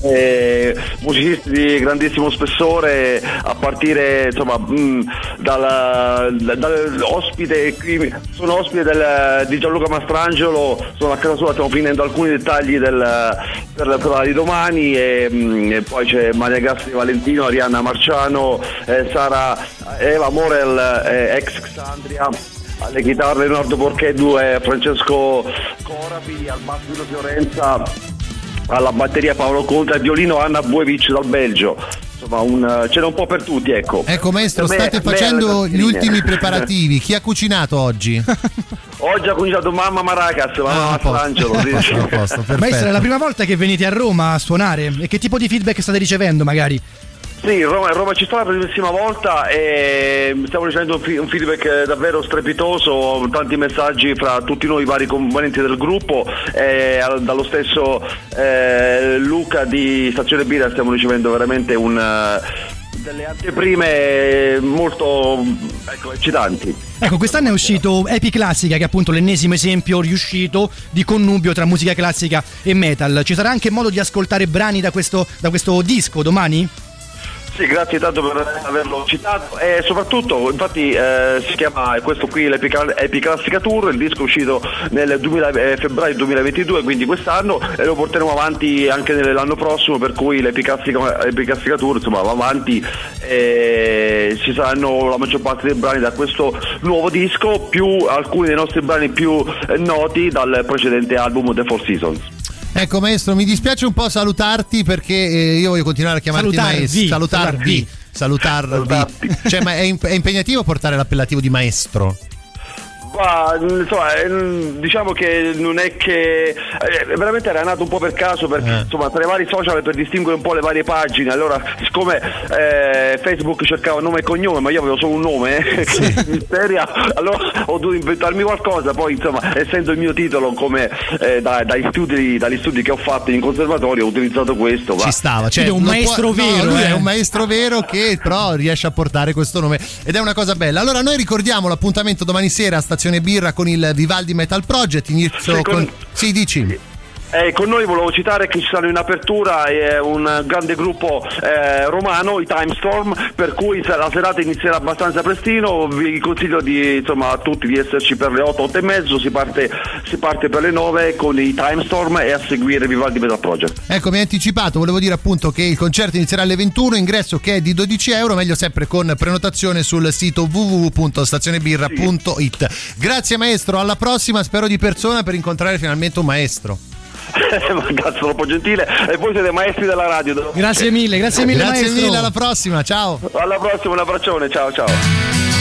Eh, musicisti di grandissimo spessore a partire insomma mh, dal, dal ospite qui sono ospite del- di Gianluca Mastrangelo sono a casa sua stiamo finendo alcuni dettagli del, per, la- la di domani e, mh, e poi c'è Maria Gastri Valentino Arianna Marciano eh, Sara Eva Morel eh, ex Xandria alle chitarre Leonardo Porcheddu e Francesco Corapi al basso Vino Fiorenza alla batteria Paolo Conta e al violino Anna Buevic dal Belgio. Insomma, un, c'era un po' per tutti, ecco. Ecco, maestro, Me- state me- facendo me- gli ultimi preparativi. Chi ha cucinato oggi? Oggi ha cominciato Mamma Maracas, Mamma Ah, a posto. Mastrangelo. Sì. Maestro, è la prima volta che venite a Roma a suonare e che tipo di feedback state ricevendo magari? Sì, Roma, Roma ci sta la primissima volta e stiamo ricevendo un, feedback eh, davvero strepitoso, tanti messaggi fra tutti noi vari componenti del gruppo e al- dallo stesso eh, Luca di Stazione Birra stiamo ricevendo veramente un, eh, delle anteprime molto ecco, eccitanti. Ecco, quest'anno è uscito Epi Classica, che è appunto l'ennesimo esempio riuscito di connubio tra musica classica e metal. Ci sarà anche modo di ascoltare brani da questo, da questo disco domani? Sì, grazie tanto per averlo citato e soprattutto, infatti eh, si chiama questo qui l'Epica- Epiclassica Tour, il disco è uscito nel 2000 eh, febbraio 2022, quindi quest'anno e lo porteremo avanti anche nell'anno prossimo, per cui l'Epiclassica, Epiclassica Tour insomma va avanti e ci saranno la maggior parte dei brani da questo nuovo disco, più alcuni dei nostri brani più eh, noti dal precedente album The Four Seasons. Ecco, maestro, mi dispiace un po' salutarti perché eh, io voglio continuare a chiamarti Salutarvi, maestro. Salutarvi. Salutarvi. Cioè, ma è, imp- è impegnativo portare l'appellativo di maestro? Ma, insomma, eh, diciamo che non è che eh, veramente era nato un po' per caso perché Eh. insomma tra i vari social per distinguere un po' le varie pagine allora siccome eh, Facebook cercava nome e cognome ma io avevo solo un nome eh, Misteria allora ho dovuto inventarmi qualcosa poi insomma essendo il mio titolo come eh, da- dai studi, dagli studi che ho fatto in conservatorio ho utilizzato questo Ci va. stava, cioè, non può- no, lui È un maestro vero che però riesce a portare questo nome ed è una cosa bella. Allora, noi ricordiamo l'appuntamento domani sera a Stazione Birra con il Vivaldi Metal Project. Inizio Sì, con- con... Sì, dici. Eh, con noi volevo citare che ci saranno in apertura eh, un grande gruppo eh, romano, i Timestorm, per cui la serata inizierà abbastanza prestino, vi consiglio di, insomma, a tutti di esserci per le 8, 8 e mezzo, si parte, si parte per le 9 con i Timestorm e a seguire Vivaldi Metal Project. Ecco, mi hai anticipato, volevo dire appunto che il concerto inizierà alle 21, ingresso che è di 12 euro, meglio sempre con prenotazione sul sito www.stazionebirra.it. Grazie maestro, alla prossima, spero di persona per incontrare finalmente un maestro. Ma Grazie, troppo gentile. E voi siete maestri della radio. Grazie mille, grazie mille Grazie maestro. mille, alla prossima, ciao. Alla prossima, un abbraccione, ciao ciao.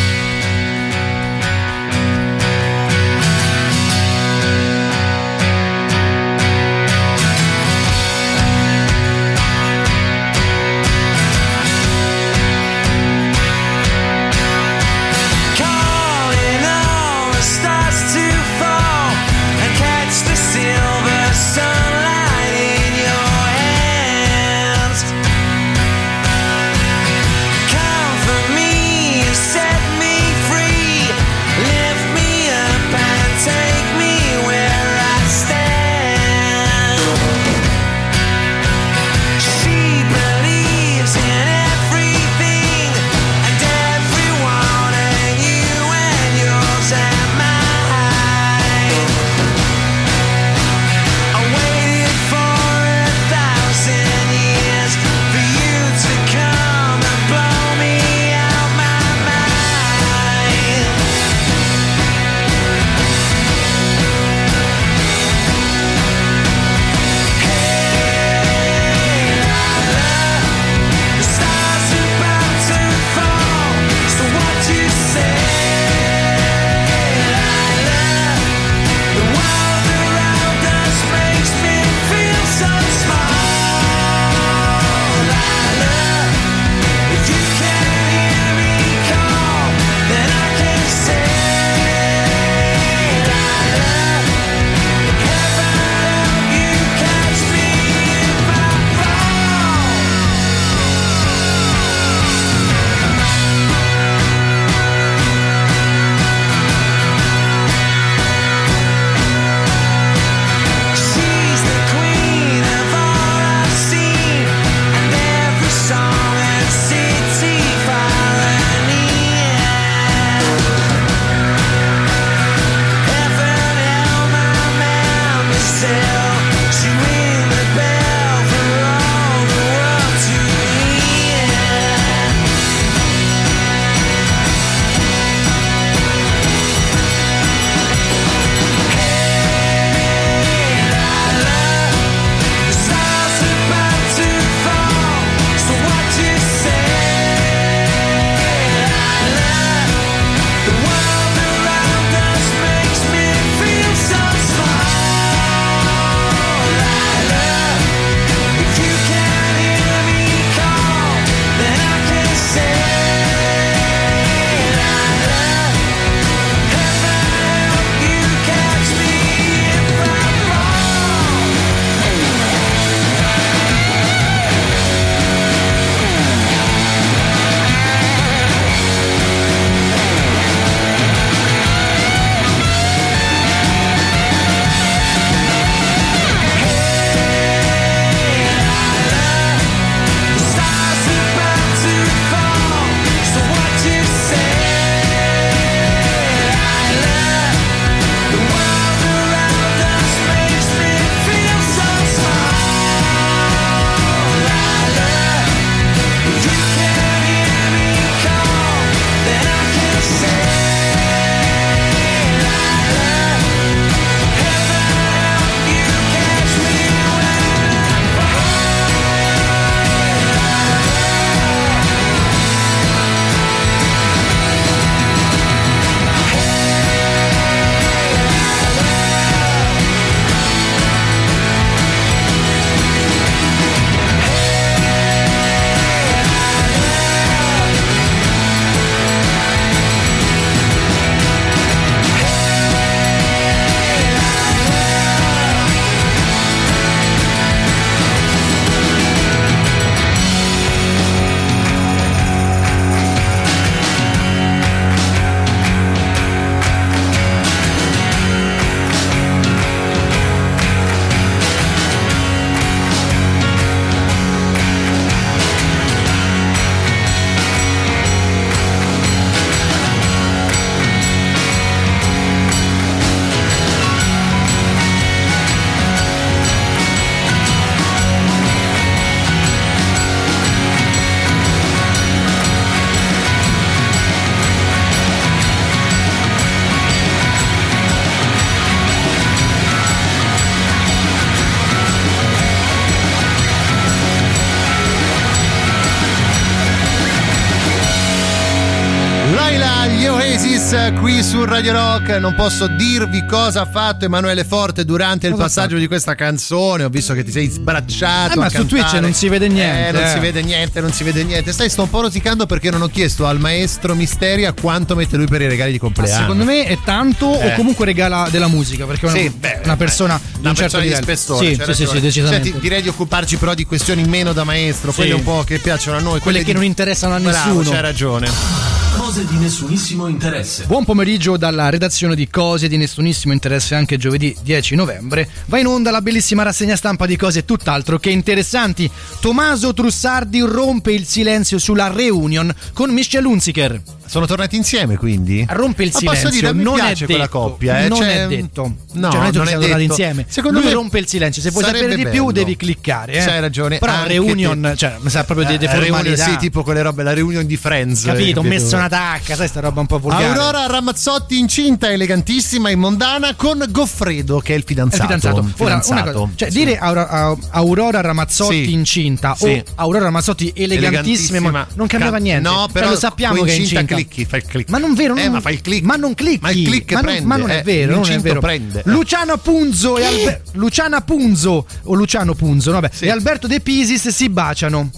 Radio Rock. Non posso dirvi cosa ha fatto Emanuele Forte durante il Cosa ha passaggio di questa canzone. Ho visto che ti sei sbracciato. Eh, ma su. Twitch non si vede niente, Eh, non eh. si vede niente, non si vede niente. Stai, sto un po' rosicando perché non ho chiesto al maestro Misteria quanto mette lui per i regali di compleanno. Secondo me è tanto Eh. o comunque regala della musica perché è una, Sì, beh, una persona di un certo di spessore. Sì, c'è sì, sì, sì, decisamente. Senti, direi di occuparci però di questioni meno da maestro, quelle Sì. un po' che piacciono a noi. Quelle che di- non interessano a Bravo, nessuno. C'hai ragione. Cose di nessunissimo interesse. Buon pomeriggio dalla redazione di Cose di nessunissimo interesse anche giovedì 10 novembre. Va in onda la bellissima rassegna stampa di cose tutt'altro che interessanti. Tommaso Trussardi rompe il silenzio sulla reunion con Michelle Hunziker. Sono tornati insieme quindi? Rompe il Ma silenzio. posso dire, non piace è quella detto, coppia, eh, Non cioè- è detto. No, cioè, non è detto non che è detto. insieme. Secondo Lui me rompe il silenzio. Se vuoi sapere di più, bello. devi cliccare. Eh. C'hai ragione. Però anche reunion, te- cioè, mi sa proprio di, di Eh, reunion, sì, tipo quelle robe, la reunion di Friends. Capito? Ho eh, messo una tacca, sai, sta roba un po' volgare. Aurora Ramazzotti incinta, elegantissima in mondana con Goffredo che è il È fidanzato. il fidanzato. Ora, Fidanzato. cosa, cioè, dire Aura- a- Aurora Ramazzotti Sì. incinta Sì. o Aurora Ramazzotti elegantissima, ma non cambiava Ca- niente. No, Cioè, però lo sappiamo che è incinta. Clicchi, fai il click. Ma non vero, Eh, non- ma fai il click. Ma non clicchi. Ma il click ma non, prende, ma non è eh, vero, non è vero. prende. Luciano Punzo e Albe- Luciana Punzo o Luciano Punzo, vabbè, e Alberto De Pisis si baciano.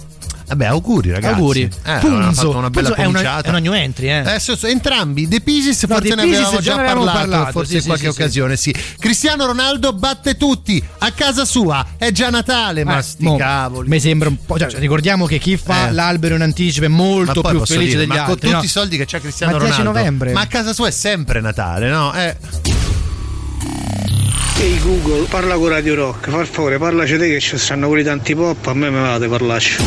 Vabbè, auguri ragazzi. Auguri. Eh, Punzo. fatto una bella Punzo è una, è una new entry, eh. Eh, so- so- entrambi, De Pisis No, forse De ne Pisis avevamo già ne avevamo parlato, parlato, forse sì, in sì, qualche sì, sì. occasione, sì. Cristiano Ronaldo batte tutti a casa sua, è già Natale, ma Eh, sti mo, cavoli. Mi sembra un po'. Cioè, ricordiamo che chi fa Eh. l'albero in anticipo è molto Ma più felice dire, degli ma altri. con tutti no? i soldi che c'ha Cristiano Ma 10 Ronaldo, novembre. ma a casa sua è sempre Natale, no? Eh. Ehi Google, parla con Radio Rock, per favore parlaci te che ci stanno quelli tanti pop, a me me vate parlarci.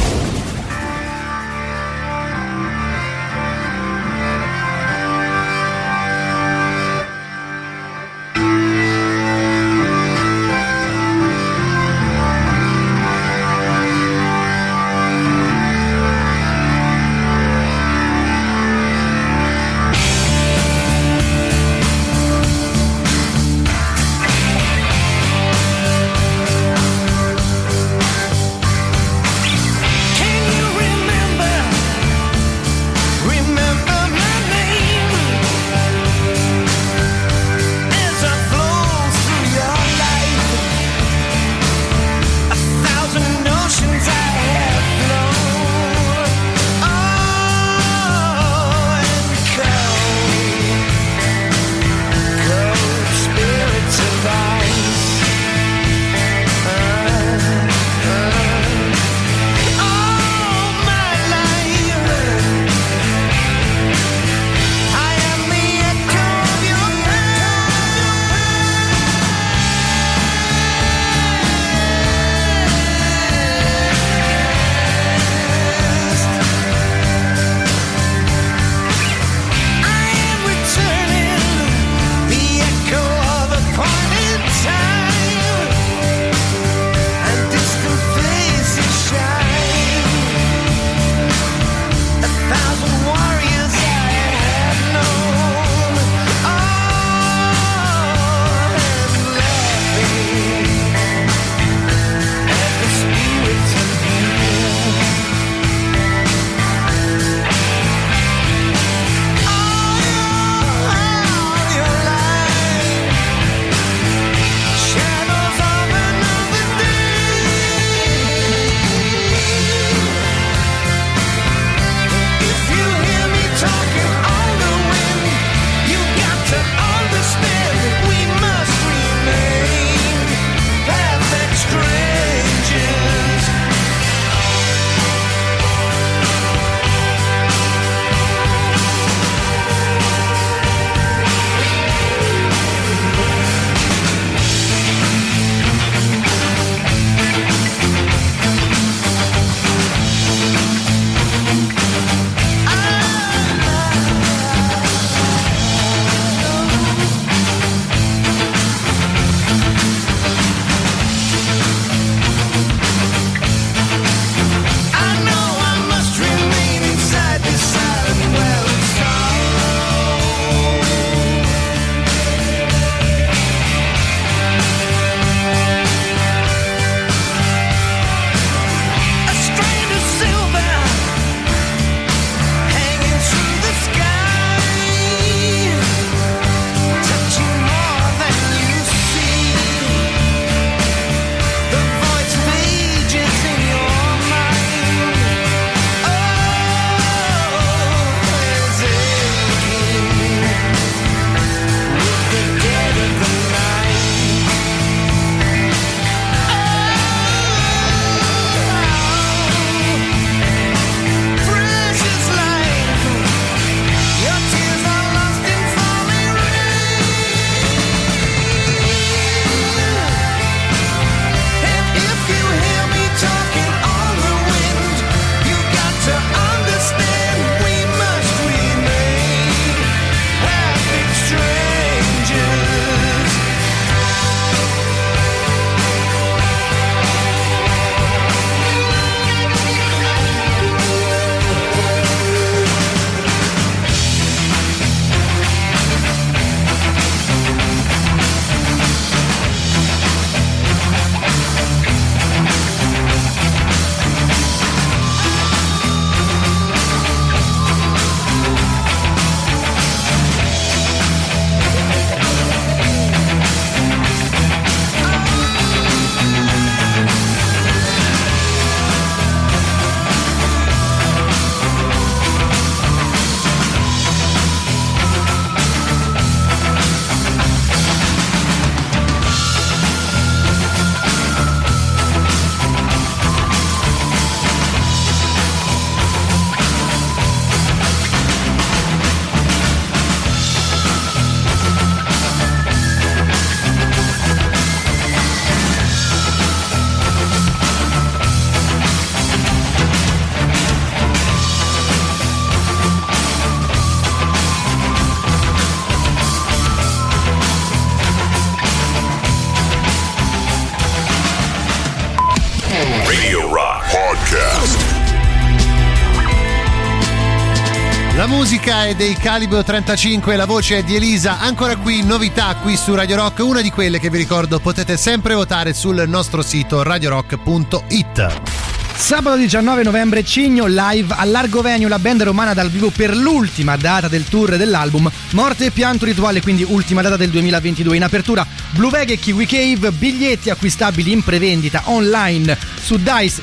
È dei Calibro 35, la voce è di Elisa. Ancora qui, novità qui su Radio Rock, una di quelle che vi ricordo potete sempre votare sul nostro sito radiorock.it. Sabato 19 novembre Cigno live a Largo Venue, la band romana dal vivo per l'ultima data del tour dell'album Morte e pianto rituale, quindi ultima data del 2022. In apertura Blue Vega e Kiwi Cave, biglietti acquistabili in prevendita online su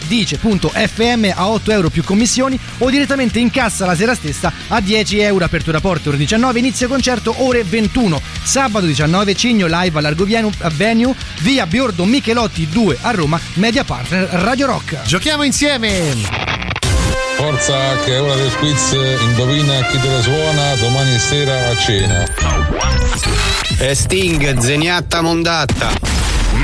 dice.fm a 8 euro più commissioni o direttamente in cassa la sera stessa a 10 euro. Apertura porte ore 19, inizio concerto ore 21. Sabato 19 Cigno live a Largo Venue, via Biordo Michelotti 2 a Roma, media partner Radio Rock. Giochiamo insieme! Forza che è ora del quiz, indovina chi te la suona domani sera a cena. E Sting, zeniatta mondatta.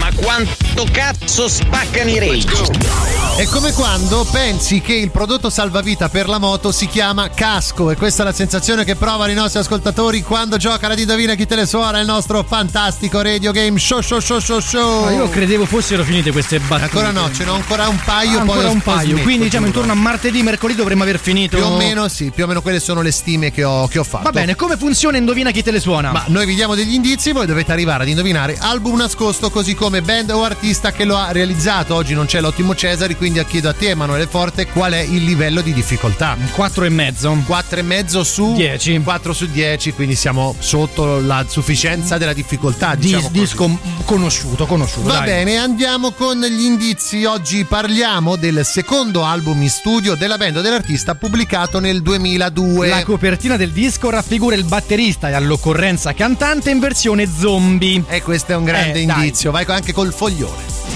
Ma quanto cazzo spaccano i rage? È come quando pensi che il prodotto salvavita per la moto si chiama casco e questa è la sensazione che provano i nostri ascoltatori quando gioca la Indovina chi te le suona il nostro fantastico radio game show show show show show. Ma io credevo fossero finite queste battute. Ancora no, ce n'ho ancora un paio. Ah, poi ancora un paio, smetto, quindi diciamo giuro. intorno a martedì, mercoledì dovremmo aver finito. Più o meno sì, più o meno quelle sono le stime che ho, che ho fatto. Va bene, come funziona Indovina chi te le suona? Ma noi vi diamo degli indizi, voi dovete arrivare ad indovinare album nascosto così come band o artista che lo ha realizzato. Oggi non c'è l'ottimo Cesari, quindi chiedo a te Emanuele Forte qual è il livello di difficoltà. 4 e mezzo. 4 e mezzo su 10. 4 su 10, quindi siamo sotto la sufficienza della difficoltà. Diciamo Dis- disco conosciuto, conosciuto. Va dai. bene, andiamo con gli indizi. Oggi parliamo del secondo album in studio della band o dell'artista pubblicato nel 2002. La copertina del disco raffigura il batterista e all'occorrenza cantante in versione zombie. E questo è un grande Eh, dai. indizio. Vai anche col foglione.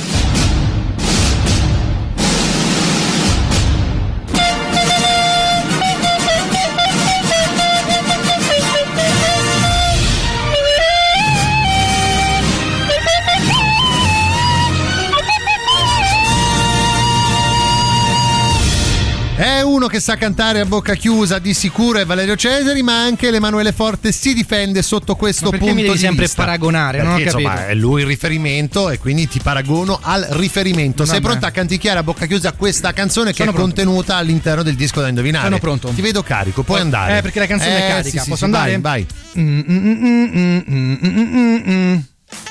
Uno che sa cantare a bocca chiusa, di sicuro è Valerio Cesari, ma anche l'Emanuele Forte si difende sotto questo perché punto mi devi sempre vista. paragonare? Non ho Perché, insomma, capito. è lui il riferimento e quindi ti paragono al riferimento. Sei pronta a canticchiare a bocca chiusa questa canzone che Sono è pronto. contenuta all'interno del disco da indovinare? Sono pronto. Ti vedo carico, puoi andare. Eh, perché la canzone è Eh, carica. sì, sì, Posso sì, andare? Vai, vai. Mm, mm, mm,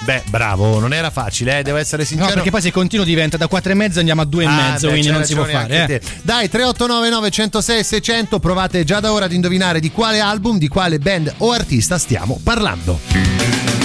Beh, bravo, non era facile, eh, devo essere No, sincero. perché poi se continuo diventa da 4 e mezzo andiamo a 2 e Ah, mezzo, beh, quindi non si può fare. eh. Dai, 3899 106 600, provate già da ora ad indovinare di quale album, di quale band o artista stiamo parlando.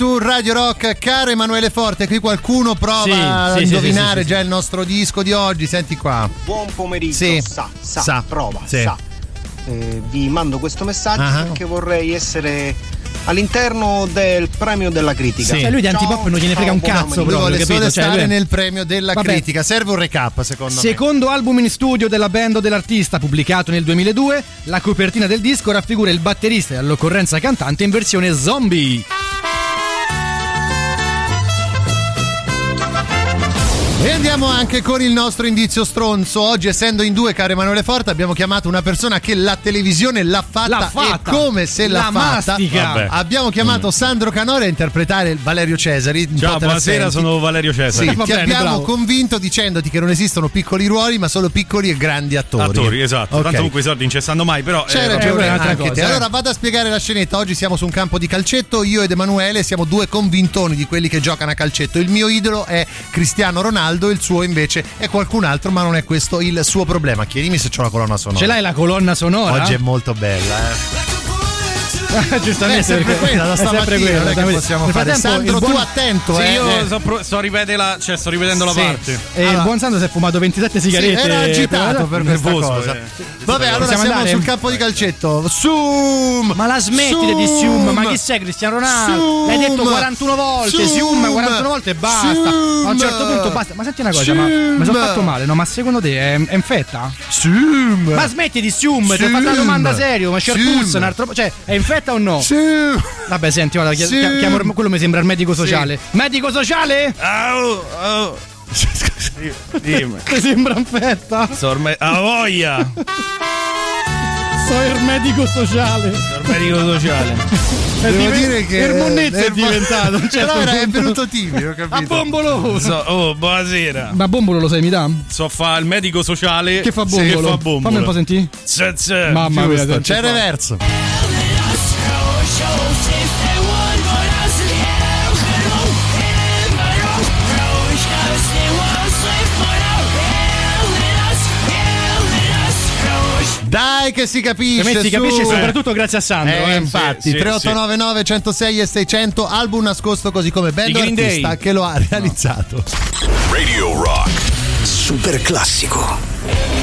Su Radio Rock. Caro Emanuele Forte, qui qualcuno prova Sì, a sì, sì, indovinare sì, sì, già il nostro disco di oggi. Senti qua. Buon pomeriggio, Sì. sa, sa, Sa. prova, Sì. sa. Eh, vi mando questo messaggio Ah. perché vorrei essere all'interno del premio della critica. Sì. Cioè, lui di antipop non gliene frega un cazzo. Lui vuole solo Cioè, stare lui- nel premio della Vabbè. critica. Serve un recap, secondo me. Secondo album in studio della band o dell'artista pubblicato nel 2002, la copertina del disco raffigura il batterista e all'occorrenza cantante in versione zombie. E andiamo anche con il nostro indizio stronzo. Oggi, essendo in due, caro Emanuele Forte, abbiamo chiamato una persona che la televisione l'ha fatta, L'ha fatta. e come se l'ha La fatta. mastica. Abbiamo chiamato Mm. Sandro Canore a interpretare Valerio Cesari. Ciao, buonasera, sono Valerio Cesari. Sì, Va ti bene, abbiamo bravo. convinto dicendoti che non esistono piccoli ruoli, ma solo piccoli e grandi attori. Attori, esatto. Ok. Tanto comunque i soldi non cessando mai, però. C'è eh, ragione anche cosa, te. eh. Allora vado a spiegare la scenetta. Oggi siamo su un campo di calcetto. Io ed Emanuele siamo due convintoni di quelli che giocano a calcetto. Il mio idolo è Cristiano Ronaldo, il suo invece è qualcun altro, ma non è questo il suo problema. Chiedimi se c'ho la colonna sonora. Ce l'hai la colonna sonora? Oggi è molto bella, eh. Giustamente. È sempre quella da è stamattina, quella, non è che possiamo fare. Sandro, buon- tu attento, Sì, eh. io Eh. sto, pro- sto la- cioè, sto rivedendo la Sì. parte. E il buon Sandro si è fumato 27 Sì, sigarette. era agitato per questa nervoso, cosa. eh. Vabbè, allora Possiamo siamo andare? sul campo di calcetto. Zoom! Ma la smettite di Sium, ma chi sei Cristiano Ronaldo? Sium! L'hai detto 41 volte, Sium, Sium! 41 volte e basta. A un certo punto basta. Ma senti una cosa, ma mi sono fatto male, no? Ma secondo te è, è infetta? Zoom! Ma smetti di Sium, ti ho fatto una domanda seria, ma c'è Sium! pulso, un altro. Cioè, è infetta o no? Zoom! Vabbè, senti, guarda, Sium! chiamo, quello mi sembra il medico sociale. Medico sociale? Au, au. Dimmi. Ti sembra infetta? Sto ormai. A voglia! So il medico sociale. Sto medico sociale. È Devo diven- dire che Ermonnezza è Ermo- diventato. un certo Però era- è venuto timido, ho A capito. bombolo! So- oh, buonasera. Ma bombolo lo sai, mi dà? So fa il medico sociale. Che fa Sì, bombolo? Che fa bombolo. Fammi un po' sentire. Mamma mia, c'è il reverso. Dai che si capisce. Secondo me si su. capisce soprattutto grazie a Sandro. Eh, eh. infatti, Sì, sì, 3899 106 e 600 album nascosto così come Green artista Day. che lo ha realizzato. Radio Rock. Super classico.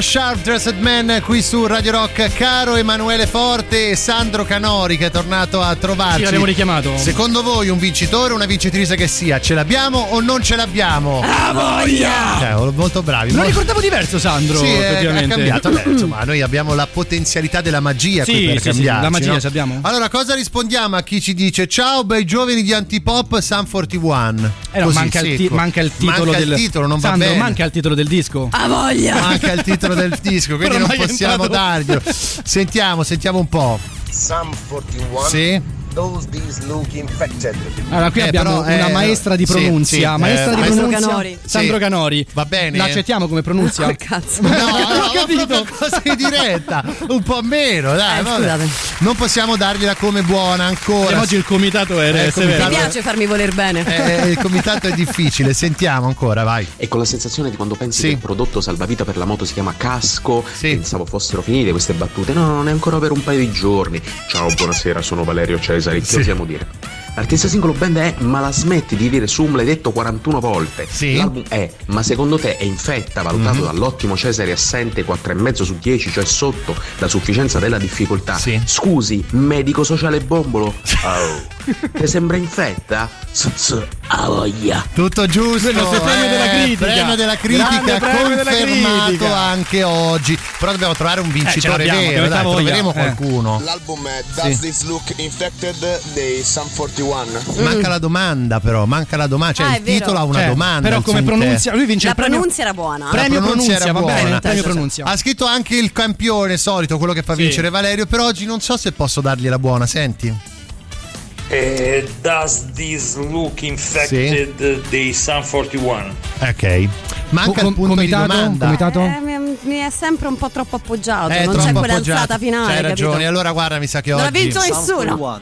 Sharp Dressed Man qui su Radio Rock. Caro Emanuele Forte e Sandro Canori che è tornato a trovarci. Sì, l'avevo richiamato. Secondo voi un vincitore o una vincitrice che sia? Ce l'abbiamo o non ce l'abbiamo? Ah, voglia! Cioè, molto bravi. Lo molto- ricordavo diverso, Sandro. Sì, è, cambiato. Beh, insomma, noi abbiamo la potenzialità della magia Sì, qui per sì, sì, cambiarci, la magia no? ce l'abbiamo. Allora, cosa rispondiamo a chi ci dice ciao, bei giovani di Antipop Sun 41? Eh no, Così, manca, il ti- manca il titolo Manca del il titolo, non va Sandro, bene. manca il titolo del disco. Ha voglia! Manca il titolo del disco, quindi non possiamo darglielo. Sentiamo, sentiamo un po'. Sam 41. Sì. Those infected. Allora, qui Eh, abbiamo però, una eh, maestra di sì, pronunzia. sì, maestra eh, di maestra pronunzia. Canori. Sandro Sì. Canori. Va bene? L'accettiamo come pronunzia? Come cazzo? No, Non no, ho capito. proprio così diretta, un po' meno, dai, Eh, scusate. Non possiamo dargliela come buona ancora. Oggi il comitato è, Eh, severo. Mi comitato- piace farmi voler bene. Eh, il comitato è difficile, sentiamo ancora, vai. E con la sensazione di quando pensi Sì. che il prodotto salvavita per la moto si chiama casco, Sì. pensavo fossero finite queste battute. No, non è ancora per un paio di giorni. Ciao, buonasera, sono Valerio Cesari. Che Sì. osiamo dire? L'artista singolo band è Ma la smetti di dire Sum l'hai detto 41 volte. Sì. L'album è Ma secondo te è infetta, valutato Mhm. dall'ottimo Cesari assente 4,5 su 10, cioè sotto la sufficienza della difficoltà. Sì. Scusi, medico sociale bombolo. Oh. Ti sembra infetta? S- s- a voglia. Tutto giusto. Il nostro premio della critica. Premio della critica della confermato critica. anche oggi. Però dobbiamo trovare un vincitore l'abbiamo, vero, che dai, troveremo Eh. qualcuno. L'album è Sì. Does This Look Infected dei Sam 41. Manca la domanda però, manca la domanda, cioè Ah, il vero. titolo ha una Cioè, domanda. Però come suo pronunzia, lui vince La il premio. pronunzia era buona. La Premio pronunzia, era va bene, buona. premio pronunzia. Ha scritto anche il campione solito, quello che fa Sì. vincere Valerio, però oggi non so se posso dargli la buona, senti. Eh, does this look infected dei Sun 41? Ok. Manca Com- il punto comitato? di domanda. Comitato? Eh, mi, è sempre un po' troppo appoggiato. È non c'è troppo quella appoggiato. alzata finale. C'hai ragione, capito? allora guarda, mi sa che Non ha oggi vinto nessuno.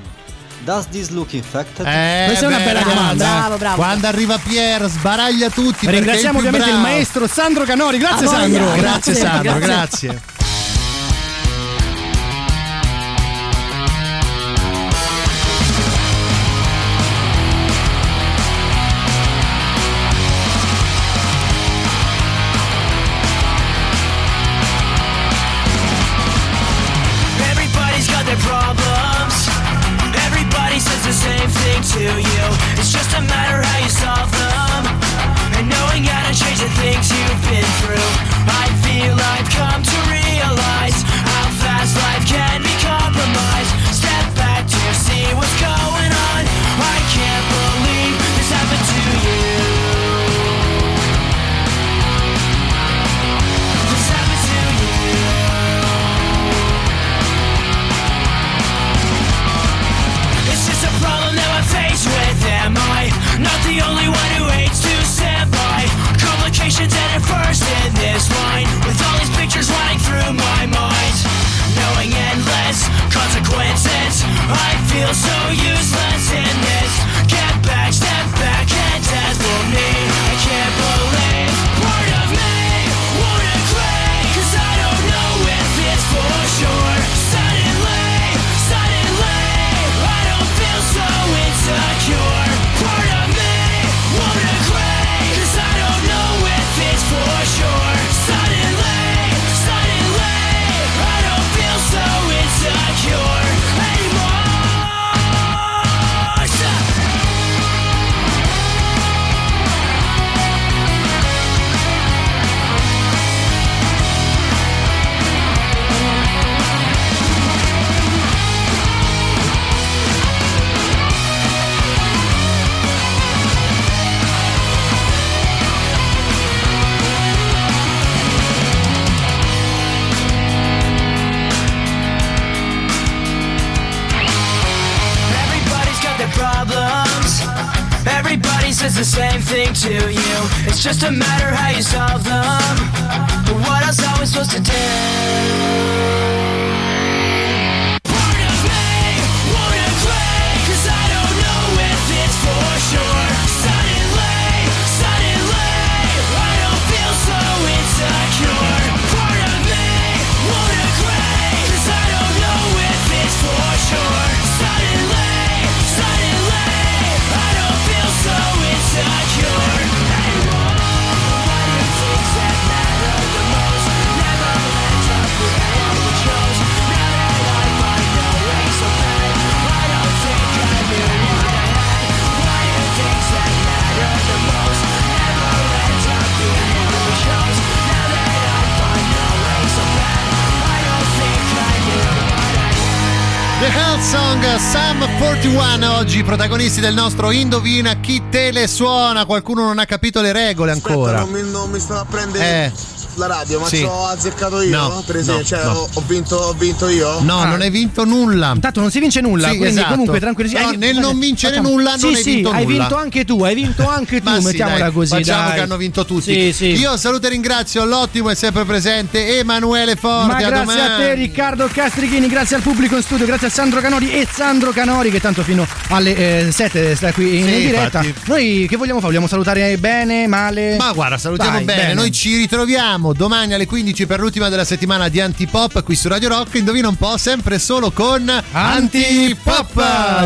Does this look infected? Eh, Questa è una bella domanda, eh. Bravo, bravo. Quando arriva Pier sbaraglia tutti. Ringraziamo il ovviamente il bravo. maestro Sandro Canori. Grazie. Sandro. Grazie, Grazie, Sandro, grazie. grazie. Song Sam 41 oggi protagonisti del nostro Indovina chi te le suona? Qualcuno non ha capito le regole ancora. Aspetta, non mi, non mi sto a prendere. Eh. La radio, ma Sì. ci ho azzeccato io? No, per esempio, no, cioè, no. Ho, vinto, ho vinto io? No, non hai vinto nulla. Intanto non si vince nulla, Sì, quindi esatto. comunque tranquilli. No, Hai- nel non vincere Facciamo- nulla non sì, hai sì, vinto hai nulla. vinto anche tu, hai vinto anche tu, mettiamola dai, così. Facciamo dai. che hanno vinto tutti. Sì, sì. Io saluto e ringrazio l'ottimo e sempre presente Emanuele Forti. Ma grazie domani. a te Riccardo Castrichini, grazie al pubblico in studio, grazie a Sandro Canori e Sandro Canori che tanto fino alle 7 sta qui in diretta. infatti. Noi che vogliamo fare? Vogliamo salutare bene, male? Ma guarda, salutiamo bene. Noi ci ritroviamo domani alle 15 per l'ultima della settimana di Antipop qui su Radio Rock. Indovina un po', sempre solo con Antipop.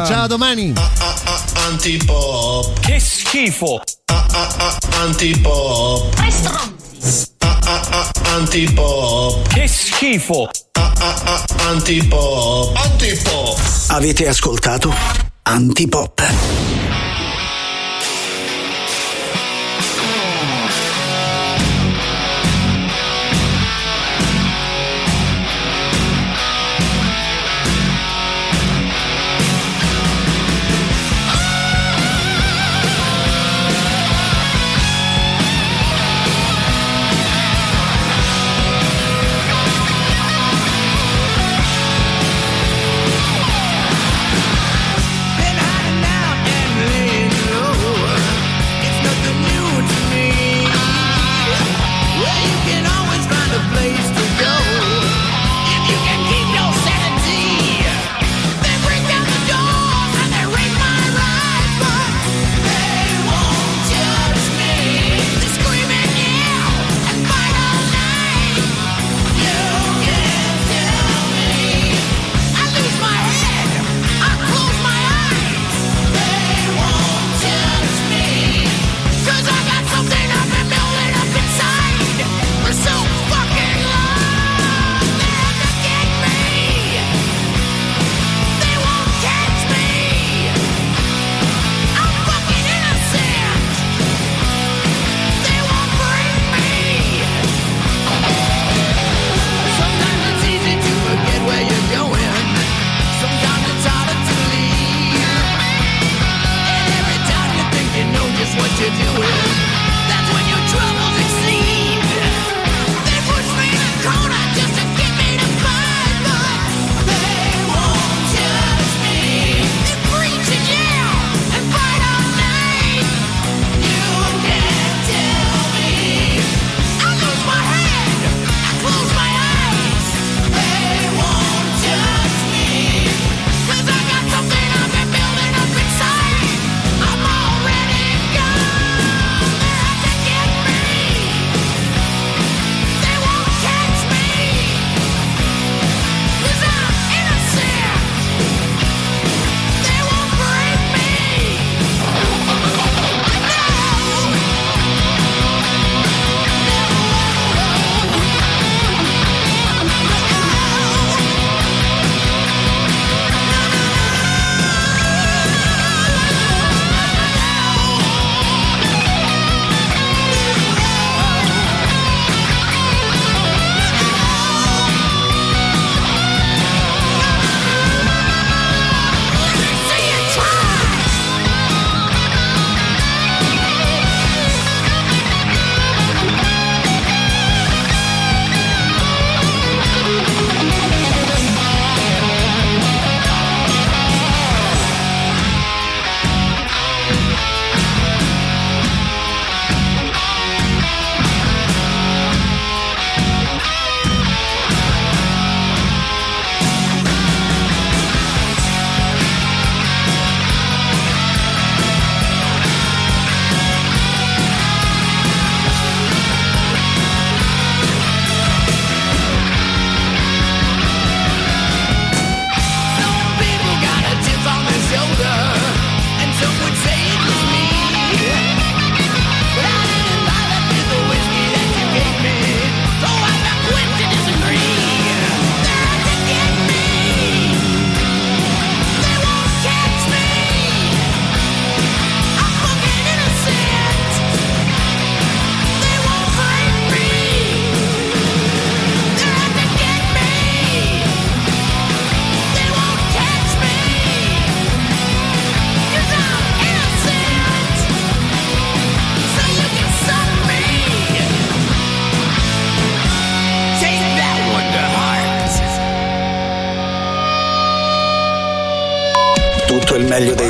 Ciao domani. Antipop. Che schifo! Antipop. Antipop. Che schifo! Antipop. Antipop. Avete ascoltato Antipop.